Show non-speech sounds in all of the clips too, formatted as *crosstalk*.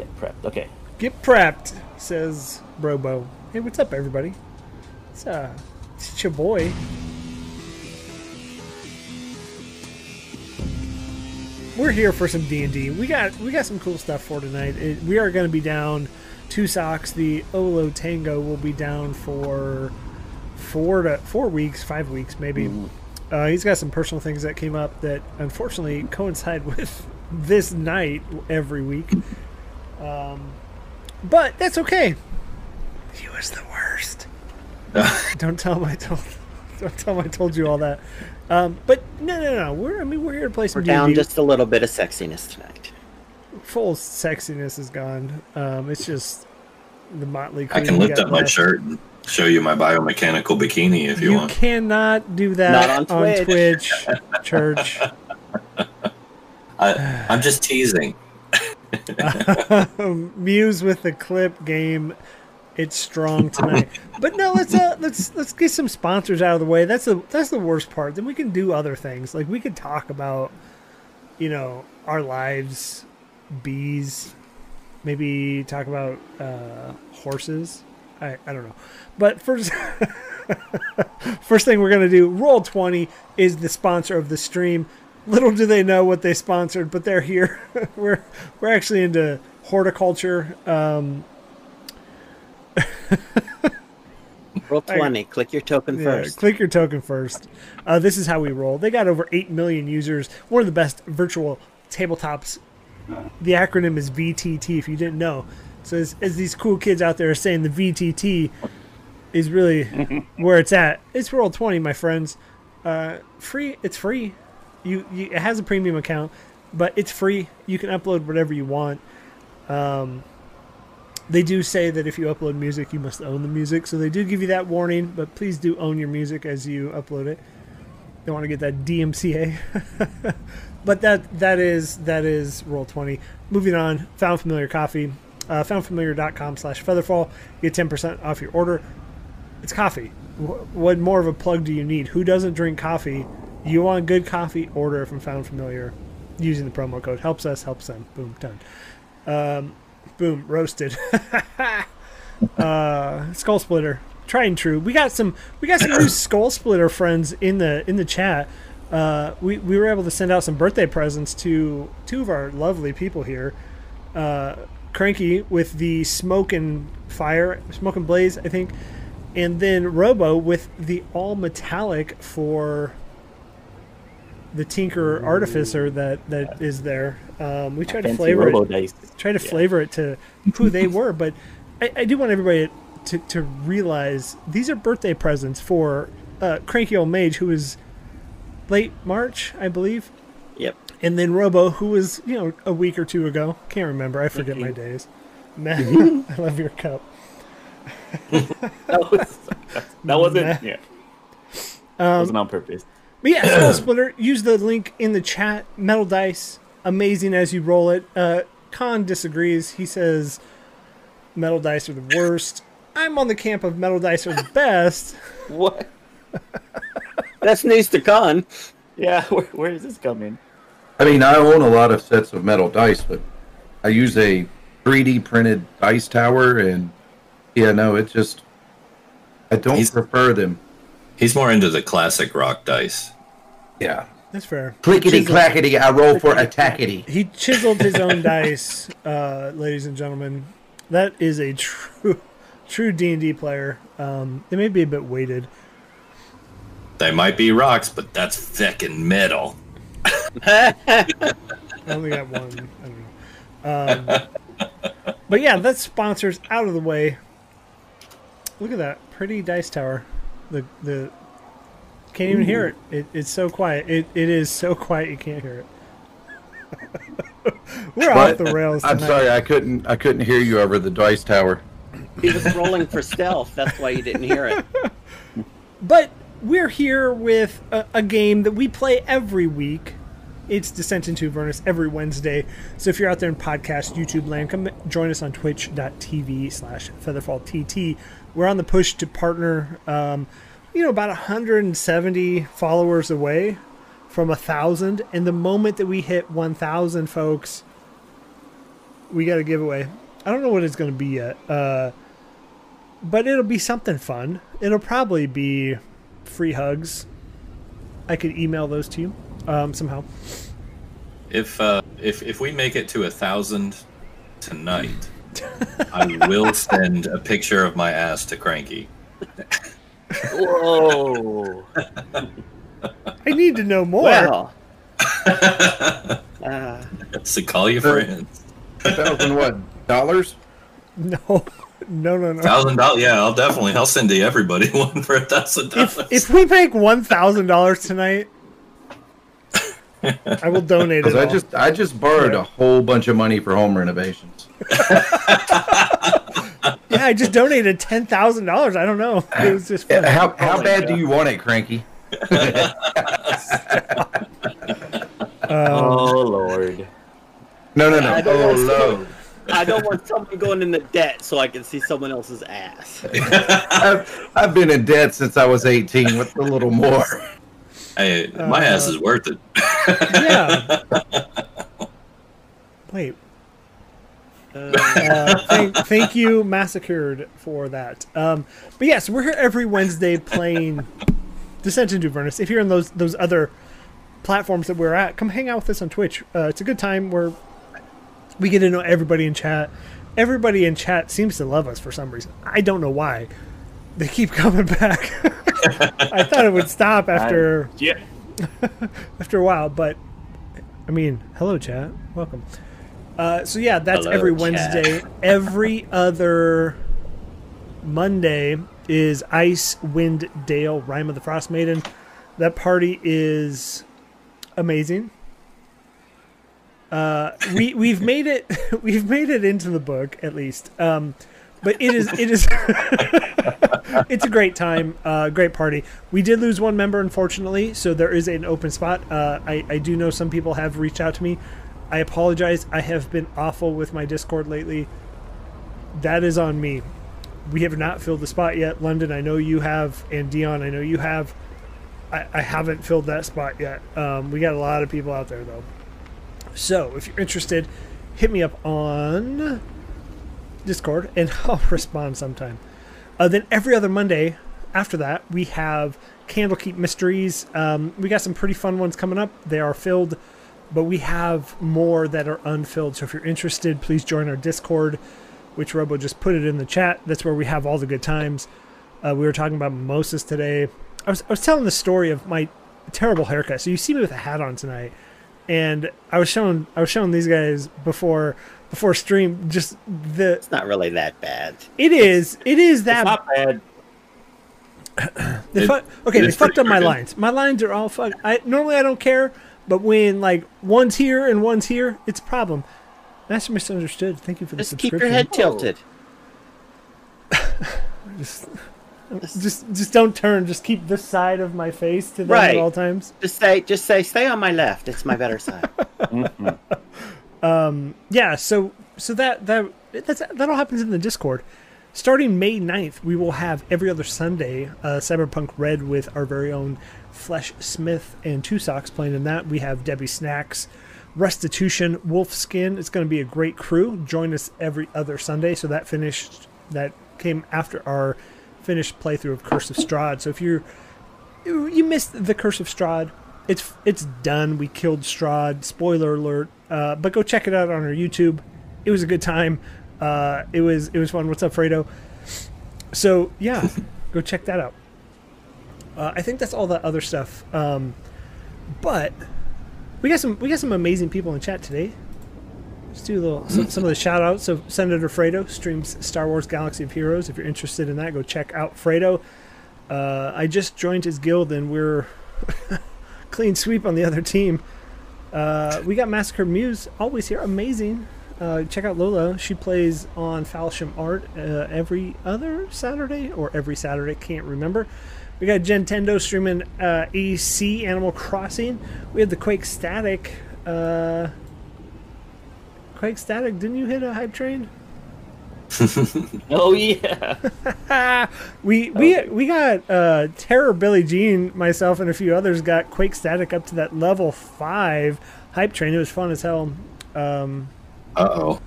Get prepped. Okay. Get prepped, says Robo. Hey, what's up, everybody? It's uh, it's your boy. We're here for some D and D. We got we got some cool stuff for tonight. It, we are going to be down two socks. The Olo Tango will be down for four to four weeks, five weeks maybe. Uh, he's got some personal things that came up that unfortunately coincide *laughs* with this night every week. Um, but that's okay. He was the worst. *laughs* don't tell him I told. Don't tell him I told you all that. Um, but no, no, no. We're I mean we're here to play some We're down D&D. just a little bit of sexiness tonight. Full sexiness is gone. Um, it's just the motley. I can lift got up my shirt and show you my biomechanical bikini if you, You want. cannot do that Not on on Twitch. Twitch, *laughs* church. I, I'm just teasing. *laughs* Muse with the clip game. It's strong tonight. but no, let's uh, let's let's get some sponsors out of the way. That's the that's the worst part. Then we can do other things. Like we could talk about, you know, our lives, bees, maybe talk about uh, horses. I I don't know. But first. *laughs* First thing we're gonna do, Roll Twenty is the sponsor of the stream. Little do they know what they sponsored, but they're here. *laughs* we're we're actually into horticulture. Um, Roll 20. Click your token yeah, first. click your token first. Uh, this is how we roll. They got over eight million users. One of the best virtual tabletops. The acronym is VTT. If you didn't know, so as, as these cool kids out there are saying, the VTT is really *laughs* where it's at. It's Roll Twenty, my friends. Uh, free. It's free. You, you it has a premium account, but it's free. You can upload whatever you want. Um, they do say that if you upload music, you must own the music. So they do give you that warning, but please do own your music as you upload it. Don't want to get that DMCA. *laughs* but that that is that is roll 20. Moving on, Found Familiar Coffee. Uh, foundfamiliar.com slash featherfall. Get 10% off your order. It's coffee. Wh- What more of a plug do you need? Who doesn't drink coffee? You want good coffee? Order from Found Familiar using the promo code. Helps us, helps them. Boom, done. Um, boom, roasted. *laughs* uh, Skull Splitter, tried and true. We got some, we got some new *coughs* Skull Splitter friends in the in the chat. Uh, we we were able to send out some birthday presents to two of our lovely people here. Uh, Cranky with the smoke and fire, smoke and blaze, I think, and then Robo with the all metallic for the Tinker Artificer that that is there. Um, we try to flavor it try to Yeah. flavor it to who they *laughs* were, but I, I do want everybody to, to realize these are birthday presents for uh, Cranky Old Mage, who is late March, I believe, Yep. and then Robo, who was you know a week or two ago. Can't remember. I forget my days. Man, *laughs* *laughs* I love your cup. That, was, that wasn't. Nah. Yeah. that wasn't on purpose. But yeah, Skull *clears throat* Splitter. Use the link in the chat. Metal dice, amazing as you roll it. Uh, Khan disagrees. He says metal dice are the worst. I'm on the camp of metal dice are the *laughs* best. What? That's news to Khan. Yeah. *laughs* Where, where is this coming? I mean, I own a lot of sets of metal dice, but I use a 3D printed dice tower, and yeah, no, it just I don't He's- prefer them. He's more into the classic rock dice. Yeah, That's fair. clickety clackety, I roll for attackety. He chiseled his own *laughs* dice, uh, ladies and gentlemen. That is a true, true D and D player. Um, they may be a bit weighted. They might be rocks, but that's feckin' metal. *laughs* I only got one. I don't know. Um, but yeah, that's sponsors out of the way. Look at that pretty dice tower. The the can't even hear it. it. It's so quiet. It it is so *laughs* quiet you can't hear it. *laughs* We're off the rails. I'm sorry, I couldn't I couldn't hear you over the dice tower. He was rolling for stealth. That's why you didn't hear it. *laughs* But we're here with a, a game that we play every week. It's Descent into Avernus every Wednesday. So if you're out there in podcast YouTube land, come join us on twitch.tv slash featherfalltt. We're on the push to partner, um, you know, about 170 followers away from a thousand. And the moment that we hit 1,000 folks, we got a giveaway. I don't know what it's going to be yet, uh, but it'll be something fun. It'll probably be free hugs. I could email those to you um, somehow. If uh, if if we make it to a thousand tonight, I will send a picture of my ass to Cranky. Whoa. I need to know more. Well. *laughs* Uh, So call your friends. thousand what dollars? No, *laughs* no, no, no. Thousand dollars? Yeah, I'll definitely. I'll send to everybody *laughs* one for a thousand dollars. if we make one thousand dollars tonight, I will donate it. I all. just I just borrowed a whole bunch of money for home renovations. *laughs* *laughs* yeah, I just donated ten thousand dollars. I don't know. It was just fun. How how my bad do you want it, Cranky? *laughs* Um, oh lord. No, no, no. don't Oh, want low. I don't want oh, someone going into debt so I can see someone else's ass. I've, I've been in debt since I was 18. with a little more? Hey, my ass Uh, is worth it. yeah. Wait. Uh, Uh, *laughs* thank, thank you, Massacred, for that. Um, but yes, we're here every Wednesday playing Descent into Avernus. If you're in those those other platforms that we're at, come hang out with us on Twitch. Uh, it's a good time where we get to know everybody in chat. Everybody in chat seems to love us for some reason. I don't know why. They keep *laughs* coming back. I thought it would stop after Yeah. *laughs* after a while, but I mean, hello, chat. Welcome. Uh, so yeah, that's Hello, every chat. Wednesday. *laughs* Every other Monday is Icewind Dale Rime of the Frost Maiden. That party is amazing. Uh, we we've made it *laughs* we've made it into the book at least. Um, but it is it is *laughs* it's a great time, uh, great party. We did lose one member, unfortunately, so there is an open spot. Uh, I, I do know some people have reached out to me. I apologize. I have been awful with my Discord lately. That is on me. We have not filled the spot yet. London, I know you have, and Dion, I know you have. I, I haven't filled that spot yet. Um, we got a lot of people out there, though. So if you're interested, hit me up on Discord, and *laughs* I'll respond sometime. Uh, then every other Monday after that, we have Candlekeep Mysteries. Um, we got some pretty fun ones coming up. They are filled, but we have more that are unfilled. So if you're interested, please join our Discord, which Robo just put it in the chat. That's where we have all the good times. Uh, we were talking about mimosas today. I was, I was telling the story of my terrible haircut. So you see me with a hat on tonight, and I was showing I was showing these guys before before stream just the it's not really that bad. it is it is It's that not bad. *clears throat* they It- fu- okay, it they fucked up my crooked. lines. My lines are all fucked. I normally I don't care, but when like one's here and one's here, it's a problem. Master misunderstood. Thank you for the Just keep your head tilted. *laughs* Just, just, just don't turn. Just keep this side of my face to them Right. at all times. Just say, just say, stay on my left. It's my better side. *laughs* Mm-hmm. Yeah. So, so that that that's that all happens in the Discord. Starting May 9th, we will have every other Sunday uh, Cyberpunk Red with our very own Flesh Smith and Two Socks playing in that. We have Debbie Snacks, Restitution, Wolfskin. It's going to be a great crew. Join us every other Sunday. So that finished, that came after our finished playthrough of Curse of Strahd. So if you you missed the Curse of Strahd. It's it's done. We killed Strahd. Spoiler alert. Uh, but go check it out on our YouTube. It was a good time. Uh, it was it was fun. What's up, Fredo? So yeah, *laughs* go check that out. Uh, I think that's all the other stuff. Um, but we got some we got some amazing people in chat today. Let's do a little some, some of the shout outs. So Senator Fredo streams Star Wars Galaxy of Heroes. If you're interested in that, go check out Fredo. Uh, I just joined his guild and we're *laughs* clean sweep on the other team. Uh, we got Massacre Muse always here, amazing. Uh, check out Lola. She plays on Falsham Art uh, every other Saturday or every Saturday, can't remember. We got Gentendo streaming uh, AC Animal Crossing. We had the Quake Static. Uh, Quake Static, didn't you hit a hype train? *laughs* Oh yeah. *laughs* We we we got uh, Terror Billy Jean, myself, and a few others got Quake Static up to that level five hype train. It was fun as hell. Um, Uh oh.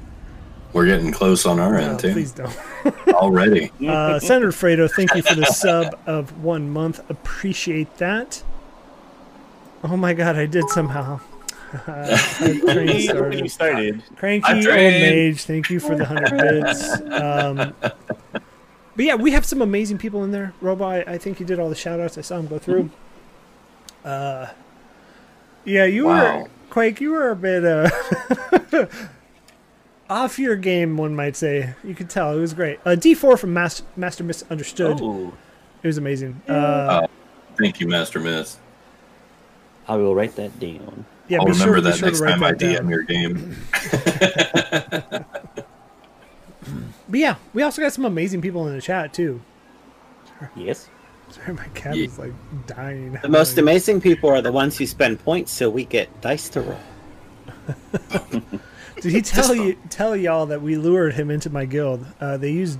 We're getting close on our Oh, end too. please don't. *laughs* Already. Uh, Senator Fredo, thank you for the sub of one month. Appreciate that. Oh my god, I did somehow. Uh, I *laughs* train When started. you started. Cranky old mage, thank you for the hundred *laughs* bits. Um, *laughs* but yeah, we have some amazing people in there. Robo, I, I think you did all the shout outs. I saw him go through. Uh, yeah, you Wow. were Quake. You were a bit uh, off your game, one might say. You could tell it was great. Uh, D four from Master, Master Misunderstood. Oh, It was amazing. Uh, Thank you, Master Miss. I will write that down. Yeah, I'll remember sure, that sure next to write time I that down. Your game. *laughs* But yeah, we also got some amazing people in the chat too. Yes. Sorry, my cat Yeah. is like dying. The most amazing people are the ones who spend points so we get dice to roll. *laughs* Did he tell you tell y'all that we lured him into my guild? Uh, they used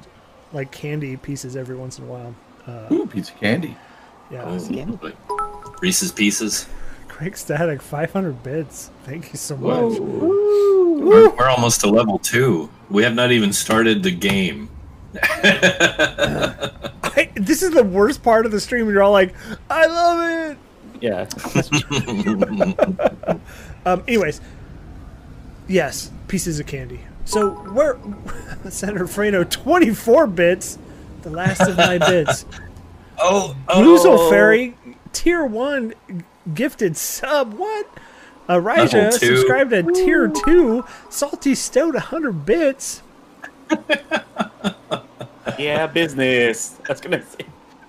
like candy pieces every once in a while. Ooh, pizza candy. Yeah, Oh, Yeah. like Reese's Pieces. Quick static, 500 bits. Thank you so much. We're, we're almost to level two. We have not even started the game. *laughs* *laughs* I, this is the worst part of the stream. You're all like, "I love it." Yeah. *laughs* Um, anyways, yes, pieces of candy. So where Senator Fredo, 24 bits, the last of my bits. Oh, Bluesel Fairy, tier one, gifted sub. What? Raja subscribed at tier two. Salty Stout, 100 bits. *laughs* Yeah, business. That's gonna say.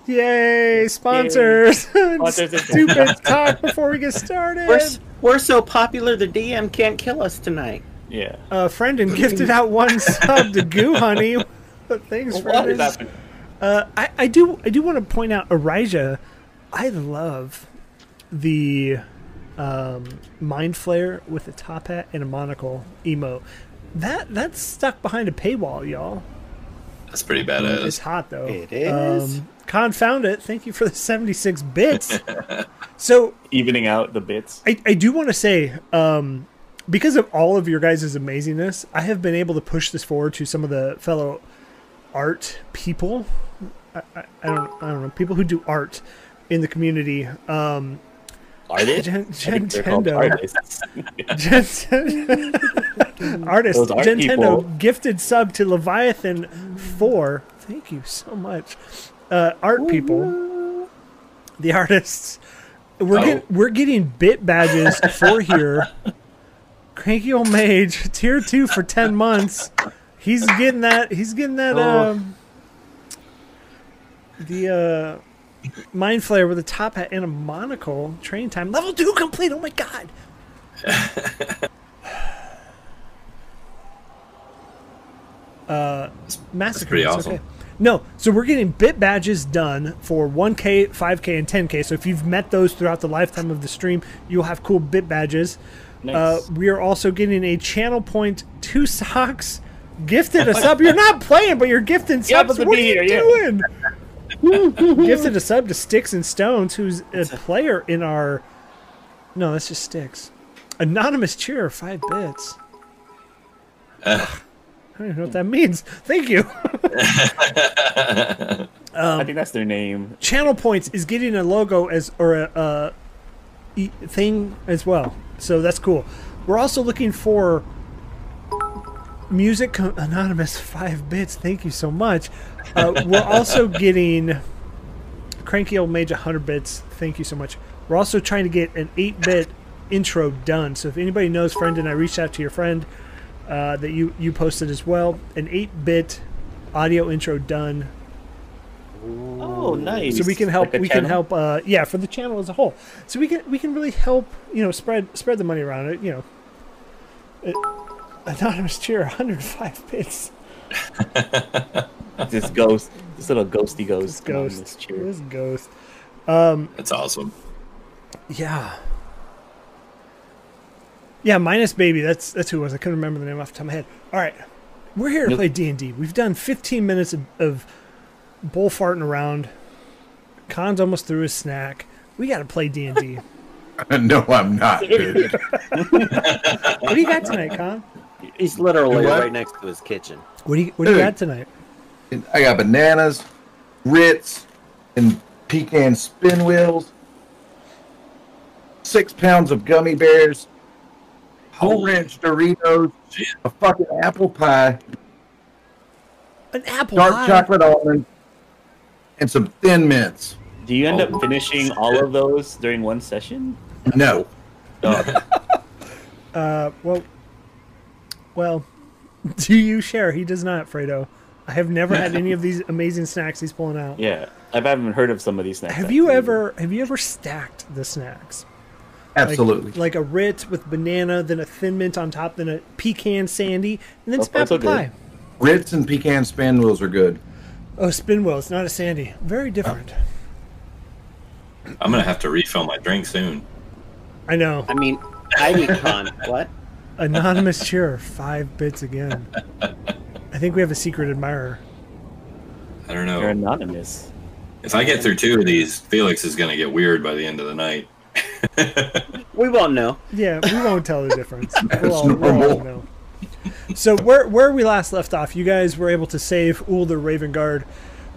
Yay, sponsors. *laughs* Sponsors *laughs* Stupid talk before we get started. We're, we're so popular the DM can't kill us tonight. Yeah. A Uh, friend and gifted out one sub to Goo Honey. Thanks, What is Friendon. that? Uh, I, I do I do want to point out Arija. I love the um, mind flayer with a top hat and a monocle emo. That that's stuck behind a paywall, y'all. That's pretty badass. It's hot though. It is. Um, Confound it. Thank you for the *laughs* seventy six bits. *laughs* so Evening out the bits. I, I do want to say, um, because of all of your guys' amazingness, I have been able to push this forward to some of the fellow art people. I, I, I don't I don't know people who do art in the community. Um, Artists? Gen- they're called Gentendo. artists. *laughs* Gen- *laughs* artist Those Nintendo people. gifted sub to Leviathan four. Thank you so much, uh, art people. The artists. We're Oh. get, we're getting bit badges for here. *laughs* Cranky old mage tier two for ten months. He's getting that. He's getting that. Oh. Um, the uh, mind flayer with a top hat and a monocle. Train time level two complete. Oh my god. *laughs* uh, massacre. pretty awesome. Okay. No, so we're getting bit badges done for 1K, 5K, and 10K. So if you've met those throughout the lifetime of the stream, you'll have cool bit badges. Nice. Uh, we are also getting a channel point, two socks, gifted a *laughs* sub. You're not playing, but you're gifting Yeah, subs. but what are you beer, doing? Gifted a sub to Sticks and Stones, who's a player in our. No, that's just Sticks. Anonymous cheer, five bits. I don't even know what that means. Thank you. *laughs* I think that's their name. Channel Points is getting a logo as or a, uh e- thing as well, so that's cool. We're also looking for music anonymous five bits. Thank you so much. Uh, we're also getting cranky old mage 100 bits. Thank you so much. We're also trying to get an 8 bit intro done. So if anybody knows, friend, and I reached out to your friend uh, that you you posted as well, an 8 bit audio intro done Oh, nice. so we can help Like we can help uh yeah for the channel as a whole so we can we can really help you know spread spread the money around it you know it, *laughs* anonymous cheer 105 bits *laughs* This ghost, this little ghosty this ghost. ghost This cheer. this ghost um, That's awesome. yeah yeah minus baby that's that's who it was i couldn't remember the name off the top of my head all right we're here to Nope. play d&d we've done 15 minutes of, of bull farting around Khan's almost through his snack we got to play d&d *laughs* no, I'm not. Dude. *laughs* what do you got tonight Khan He's literally What? right next to his kitchen. What do you What do you Dude. got tonight? I got bananas, Ritz, and pecan spin wheels. Six pounds of gummy bears, whole ranch Doritos, a fucking apple pie, An apple dark pie. chocolate almond, and some thin mints. Do you end Oh, up finishing all of those during one session? No, Oh, *laughs* Uh, well, well, *laughs* do you share? He does not, Fredo. I have never had any of these *laughs* amazing snacks he's pulling out. yeah. I haven't heard of some of these snacks. Have you actually. ever have you ever stacked the snacks? Absolutely. Like, a Ritz with banana, then a thin mint on top, then a pecan sandy, and then Oh, some apple okay. pie. Ritz and pecan spin wheels are good. Oh, spin wheels, not a sandy. Very oh. different. I'm gonna have to refill my drink soon. I know. I mean, I mean, Khan. *laughs* What? Anonymous cheer, five bits again. I think we have a secret admirer. I don't You're know. anonymous. If I get through two of these, Felix is gonna get weird by the end of the night. *laughs* We won't know. Yeah, we won't tell the difference. *laughs* We'll all, we'll all know. So where where we last left off, you guys were able to save Ulder Ravengard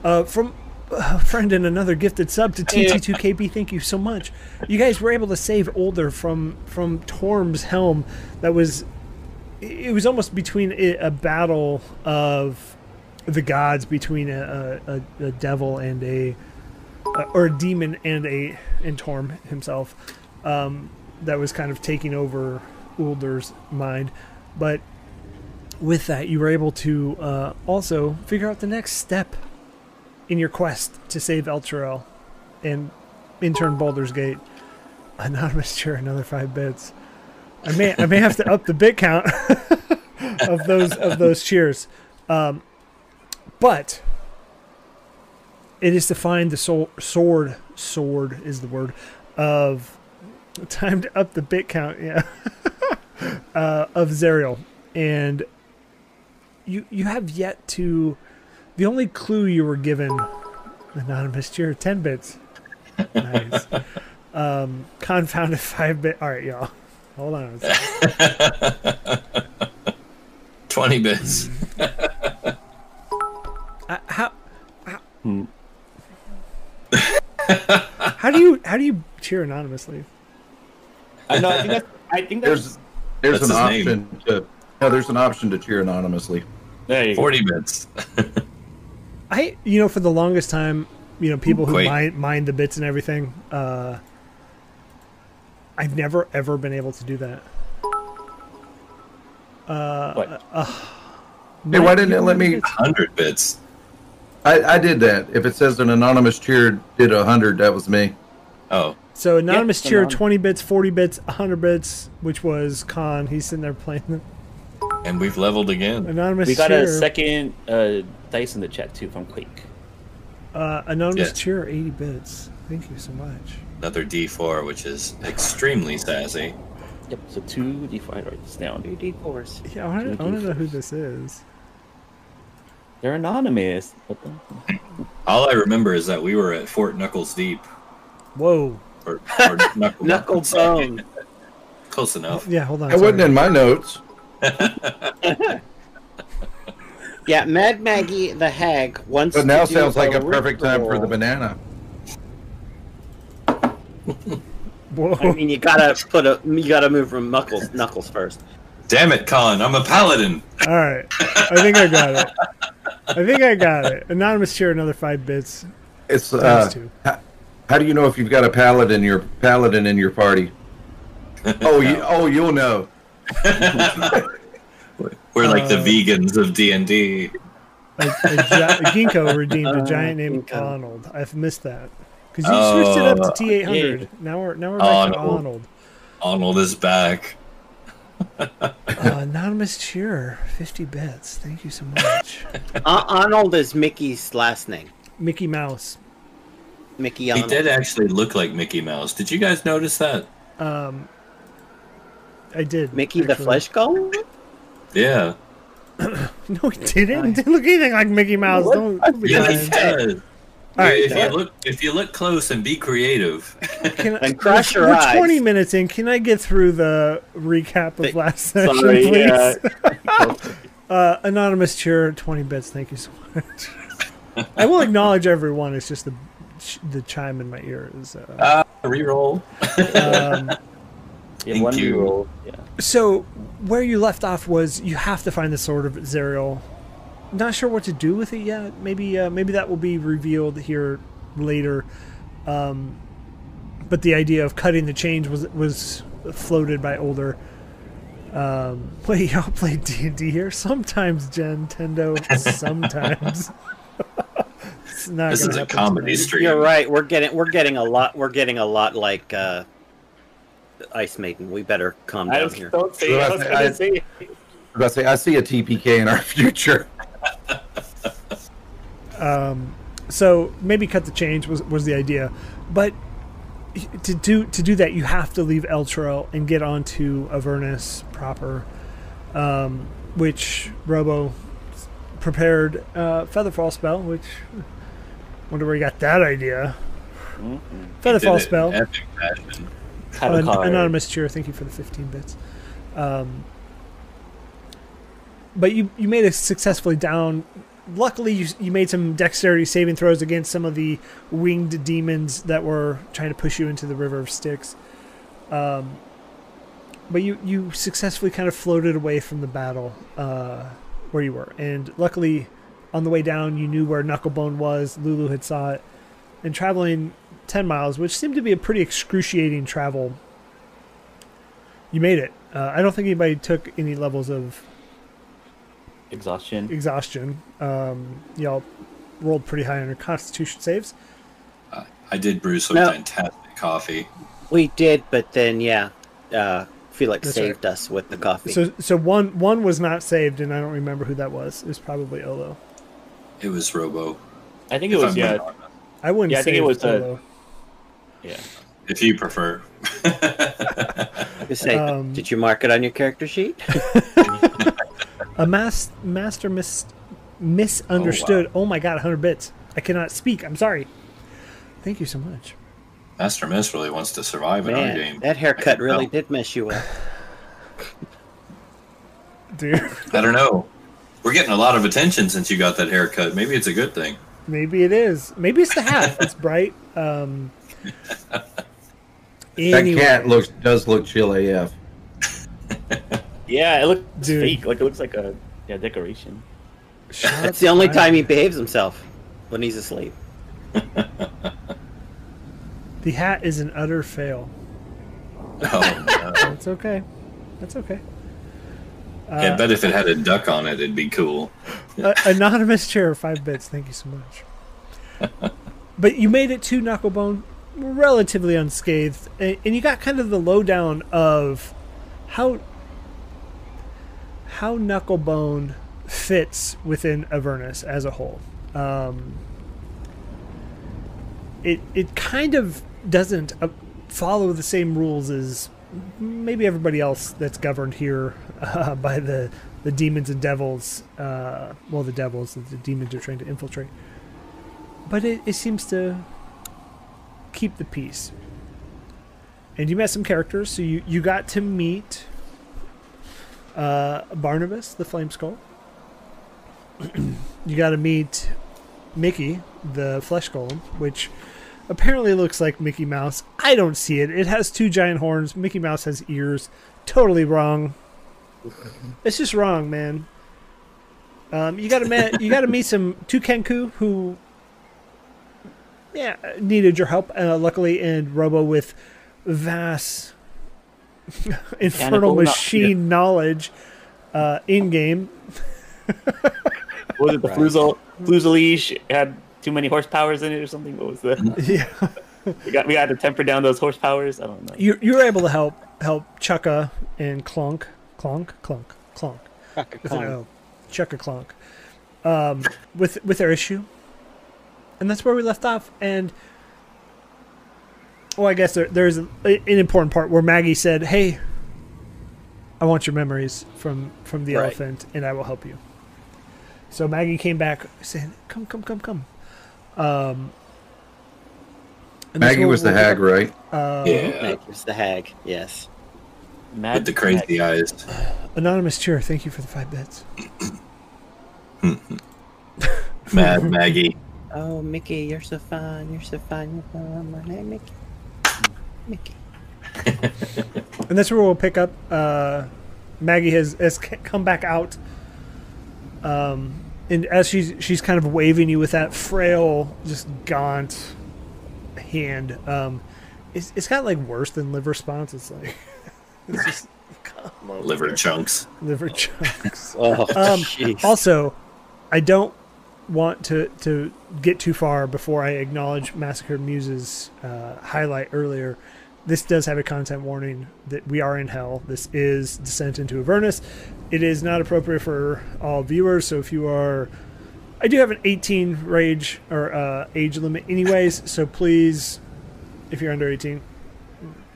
uh, from a friend and another gifted sub to TT2KB. Thank you so much. You guys were able to save Ulder from from Torm's helm. That was it was almost between a, battle of the gods between a, a, a, devil and a or a demon and a and Torm himself um, that was kind of taking over Ulder's mind. But with that, you were able to uh, also figure out the next step in your quest to save Elturel and in turn Baldur's Gate. *laughs* Anonymous cheer another five bits. I may I may have to up the bit count *laughs* of those of those cheers. Um, but it is to find the soul, sword sword is the word of time to up the bit count yeah *laughs* uh, of Zariel and you you have yet to the only clue you were given anonymous cheer 10 bits nice *laughs* um confounded 5 bit all right y'all hold on a. *laughs* Twenty bits. Uh, how Hmm. *laughs* how do you how do you cheer anonymously I know. I think that's. I think that's. There's there's That's an his name. option to no, there's an option to cheer anonymously. there you go. Forty bits. I, you know, for the longest time, you know, people who Quake. mind, mind the bits and everything, uh, I've never ever been able to do that. Uh, What? Hey, why didn't it let me? Hundred bits. I, I did that. If it says an anonymous cheer did a hundred, that was me. Oh, So anonymous Yeah, cheer, anon- twenty bits, forty bits, hundred bits, which was Khan. He's sitting there playing them. and we've leveled again. Anonymous cheer. We got cheer, a second uh, dice in the chat too from Quake. uh, anonymous Yeah. cheer, eighty bits. Thank you so much. Another D4, which is extremely sassy. Yep. So two D4. I write this down. Two D4s. Yeah, I want to Two know who this is. They're anonymous. What the? All I remember is that we were at Fort Knuckles Deep. Whoa. Or, or *laughs* Knuckle, Knuckle bone. Close enough. Yeah, hold on. That wasn't in my notes. *laughs* Yeah, Mad Maggie the Hag wants But now to do sounds like a ritual. perfect time for the banana. Whoa. I mean, you gotta put a, you gotta move from Knuckles, Knuckles first. Damn it, Khan! I'm a paladin. All right. I think I got it. I think I got it. Anonymous cheer, another five bits. It's Times uh, how, how do you know if you've got a paladin your paladin in your party? *laughs* Oh, you, oh, you'll know. *laughs* We're like the Uh, vegans of D and D. gi- Ginkgo redeemed a *laughs* Uh, giant named Ginkgo. Arnold. I've missed that because you switched it up Oh, to T eight hundred. Now we're now we're back to Arnold. Arnold. Arnold is back. *laughs* Uh, anonymous cheer, fifty bits. Thank you so much. *laughs* Uh, Arnold is Mickey's last name. Mickey Mouse. Mickey He did actually look like Mickey Mouse. Did you guys notice that? Um, I did. Mickey the. Flesh Golem? Yeah. *coughs* No, he didn't. Didn't look anything like Mickey Mouse. What? Don't, don't be Yeah, he does. All right, if you look if you look close and be creative, Can I, And crush your we're eyes. 20 minutes in. Can I get through the recap of Th- last session, Sorry, please? yeah. *laughs* Uh, anonymous cheer, 20 bits. Thank you so much. I will acknowledge everyone. It's just the the chime in my ear is. Uh, uh, reroll. um, Yeah, Thank one you. reroll. Yeah. so where you left off was you have to find the sword of Zariel. Not sure what to do with it yet. Maybe uh, maybe that will be revealed here later. Um, but the idea of cutting the change was was floated by Ulder. Um, *laughs* wait, y'all play D and D here? Sometimes, Gentendo. Sometimes. *laughs* it's not This is a comedy tonight. stream. You're right. We're getting we're getting a lot. We're getting a lot like uh, Ice Maiden. We better calm I down here. don't say it. I was I- I- say. I'm say, I see a TPK in our *laughs* future. So maybe cut the change was, was the idea, but to do to do that you have to leave Eltro and get onto Avernus proper, um, which Robo prepared uh, Featherfall spell. Which wonder where he got that idea. Mm-mm. Featherfall spell. In epic fashion. Have a An- card. anonymous cheer. Thank you for the 15 bits. Um, but you you made it successfully down. Luckily, you you made some dexterity saving throws against some of the winged demons that were trying to push you into the river of Styx. Um, but you you successfully kind of floated away from the battle uh, where you were, and luckily, on the way down, you knew where Knucklebone was. Lulu had saw it, and traveling 10 miles, which seemed to be a pretty excruciating travel. You made it. Uh, I don't think anybody took any levels of Exhaustion. exhaustion. Um, y'all rolled pretty high on your constitution saves. I did brew some No. fantastic coffee. We did, but then yeah, uh, Felix That's saved us with the coffee. So, so one one was not saved, and I don't remember who that was. It was probably Olo. It was Robo. I think it if was I'm yeah. being. I wouldn't Yeah, I say think it was, uh, Olo. Yeah. If you prefer. *laughs* Just say, um, did you mark it on your character sheet? *laughs* A mas- master mis- misunderstood. Oh, my god, 100 bits. I cannot speak. I'm sorry. Thank you so much. Master Miss really wants to survive in our game. that haircut really No. did mess you up. *laughs* Dude, I don't know. We're getting a lot of attention since you got that haircut. Maybe it's a good thing. maybe it is. Maybe it's the hat. it's bright. Um, *laughs* That cat looks does look chill AF. *laughs* Yeah, it looks Dude. fake. Like it looks like a yeah decoration. That's the only time he behaves himself when he's asleep. *laughs* The hat is an utter fail. Oh, no. That's okay. That's okay. I bet if it had a duck on it, it'd be cool. Uh, anonymous chair, five bits. Thank you so much. but you made it to Knucklebone relatively unscathed, and, and you got kind of the lowdown of how how Knucklebone fits within Avernus as a whole. Um, it it kind of doesn't uh, follow the same rules as maybe everybody else that's governed here *laughs* uh, by the the demons and devils. Uh, well, the devils, that the demons are trying to infiltrate. But it, it seems to keep the peace. And you met some characters, so you, you got to meet uh, Barnabas, the Flame Skull. *clears throat* you got to meet Mickey, the Flesh Golem, which apparently looks like Mickey Mouse. I don't see it. It has two giant horns. Mickey Mouse has ears. Totally wrong. It's just wrong, man. Um, you got to meet you got to meet some Tukenku who, yeah, needed your help. Uh, luckily, and Robo with vast *laughs* infernal Mechanical kno- machine knowledge uh, in game. Was it the Fluzal Fluzaleash had too many horsepowers in it or something? What was the *laughs* Yeah. we got we got to temper down those horsepowers? I don't know. you you were able to help help Chukka and Clunk, Clunk, Clunk, Clunk with an O, Chukka Clunk, um, with with their issue, and that's where we left off. And well, I guess there, there's an, an important part where Maggie said, "Hey, I want your memories from from the Right. elephant, and I will help you." So Maggie came back saying, "Come, come, come, come." Um, Maggie was the will- hag, right? Uh, yeah, Thank you, it's the hag. Yes. Mad with the crazy eyes. Anonymous cheer. Thank you for the five bits. *laughs* Mad Maggie. Oh, Mickey, you're so fine. You're so fine. You're fun. My name, Mickey. Mickey. *laughs* And that's where we'll pick up. Uh, Maggie has, has come back out. Um, and as she's she's kind of waving you with that frail, just gaunt hand. Um, it's, it's got like worse than liver response. It's like *laughs* it's just come over Liver here. chunks. liver *laughs* chunks. Oh, Um, also, I don't want to to get too far before I acknowledge Massacre Muse's uh, highlight earlier. This does have a content warning that we are in hell. This is Descent into Avernus. It is not appropriate for all viewers. So if you are, I do have an 18 rage or uh, age limit, anyways. *laughs* So please, if you're under 18,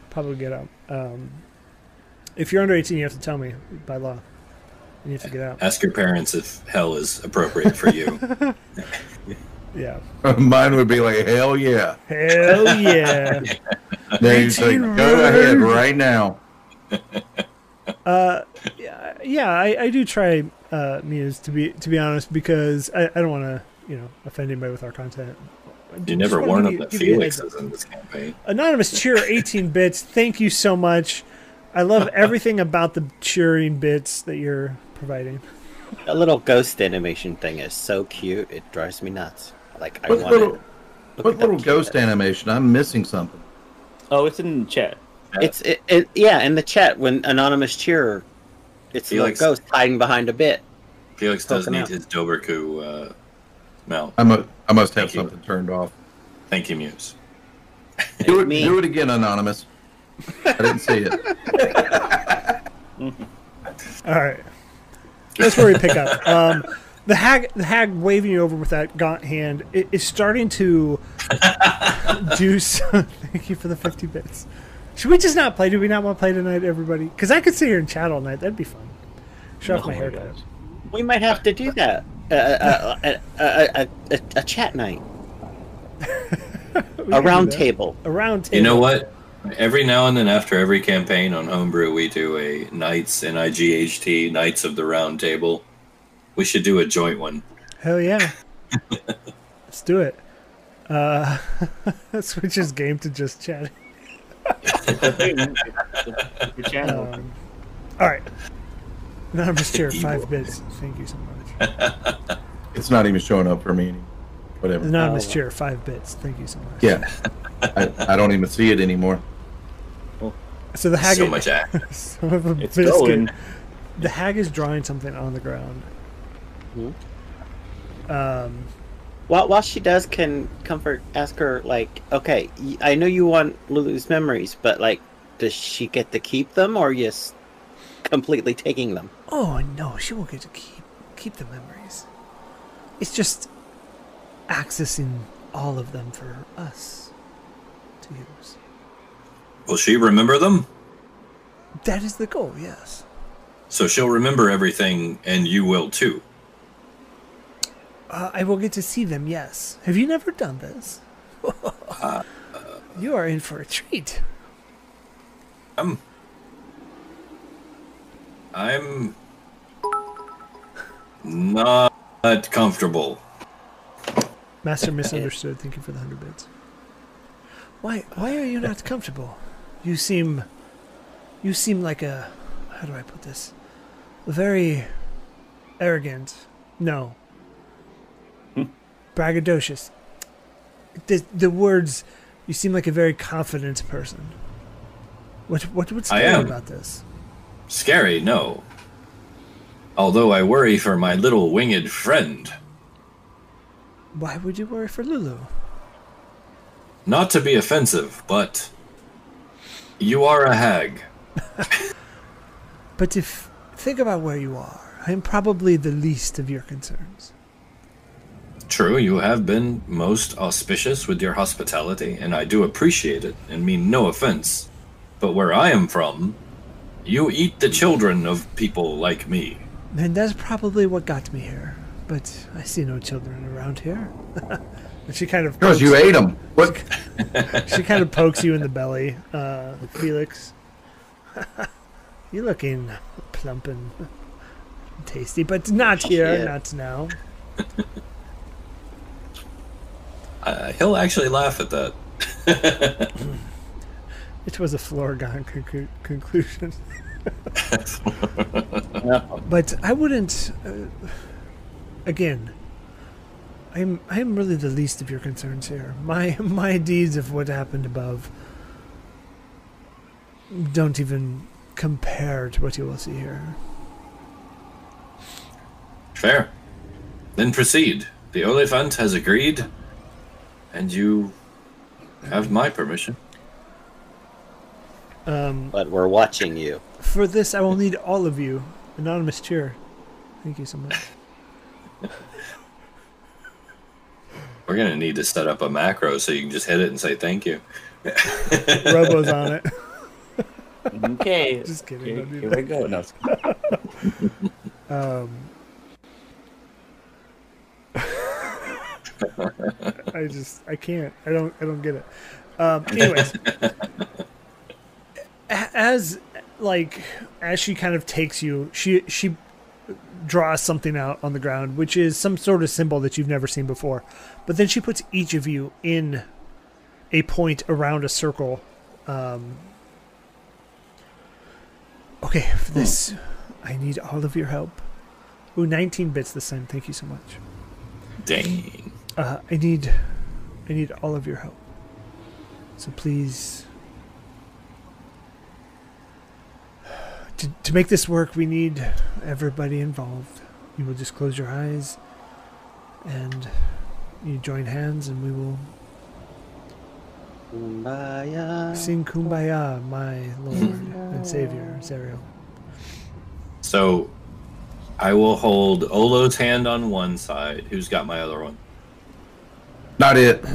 probably get out. Um, if you're under 18, you have to tell me by law. You have to get out. Ask your parents if hell is appropriate for you. *laughs* Yeah. *laughs* Mine would be like, hell yeah. Hell yeah. *laughs* Then you say, 18 go ahead right now. yeah, yeah, I, I do try uh, Muse to be to be honest because I, I don't want to you know offend anybody with our content. You never wanna warn give them that give you a Felix is in this campaign. Anonymous cheer 18 bits. Thank you so much. I love everything about the cheering bits that you're providing. The little ghost animation thing is so cute. It drives me nuts. Like I What want little, it. what little ghost animation? I'm missing something. Oh, it's in chat. It's it, it, yeah. In the chat, when anonymous cheer, it's a little Felix- ghost hiding behind a bit. Felix does need out. his Doberku uh, smell. I'm a, I must have Thank you. something turned off. Thank you, Muse. Do it, me. do it again, Anonymous. I didn't see it. *laughs* All right. That's where we pick up. *laughs* Um, the hag, the hag waving you over with that gaunt hand i- is starting to *laughs* do. *laughs* So, thank you for the fifty bits. Should we just not play? Do we not want to play tonight, everybody? Because I could sit here and chat all night. That'd be fun. Show off Oh my my haircut. We might have to do that. Uh, uh, uh, uh, uh, uh, a chat night, a round table. A round table. You know what? Every now and then, after every campaign on Homebrew, we do a Knights N I G H T Knights of the Round Table. We should do a joint one. Hell yeah. *laughs* Let's do it. Uh, *laughs* switch his game to just chatting. Your channel. Um, all right. Anonymous chair, *laughs* five bits. Thank you so much. It's not even showing up for me. anymore. Whatever. Anonymous Oh. chair, five bits. Thank you so much. Yeah. I, I don't even see it anymore. So the hag, So much *laughs* action. son of a it's biscuit. going. The hag is drawing something on the ground. Hmm? Um, While while she does, can comfort ask her like, okay, I know you want Lulu's memories, but like, does she get to keep them, or just completely taking them? oh no, she won't get to keep keep the memories. It's just accessing all of them for us to use. Will she remember them? That is the goal. Yes. So she'll remember everything, and you will too. Uh, I will get to see them. Yes. Have you never done this? *laughs* you are in for a treat. I'm. I'm not comfortable. Master misunderstood. Thank you for the hundred bits. Why? Why are you not comfortable? You seem. You seem like a. How do I put this? Very arrogant. No. Hmm. Braggadocious. The the words. You seem like a very confident person. What what scary am. about this? Scary, no. Although I worry for my little winged friend. Why would you worry for Lulu? Not to be offensive, but you are a hag. *laughs* But if think about where you are, I am probably the least of your concerns. True, you have been most auspicious with your hospitality, and I do appreciate it and mean no offense. But where I am from, you eat the children of people like me. And that's probably what got me here. but I see no children around here. *laughs* and she kind of Because you ate them. What? *laughs* she kind of pokes you in the belly, uh, Felix. *laughs* You're looking plump and tasty, but not here, Shit. not now. Uh, he'll actually laugh at that. *laughs* It was a foregone conclu- conclusion. No. But I wouldn't. Uh, again, I'm I'm really the least of your concerns here. My *laughs* my deeds of what happened above don't even compare to what you will see here. Fair. Then proceed. The Hollyphant has agreed, and you have my permission. Um, But we're watching you. for this, I will need all of you. Anonymous cheer. Thank you so much. We're gonna need to set up a macro so you can just hit it and say thank you. *laughs* Robo's on it. Okay. *laughs* Just kidding, Here, don't here we go. No, Um, *laughs* I just I can't. I don't I don't get it. Um, anyways, as like as she kind of takes you, she she draws something out on the ground, which is some sort of symbol that you've never seen before. But then she puts each of you in a point around a circle. Um, okay, for this, I need all of your help. Ooh, 19 bits this time. Thank you so much. Dang. Uh, I need, I need all of your help. So please, to to make this work, we need everybody involved. You will just close your eyes, and you join hands, and we will Kumbaya. sing "Kumbaya," my Lord and Savior, *laughs* Zariel. So I will hold Olo's hand on one side. Who's got my other one? Not it.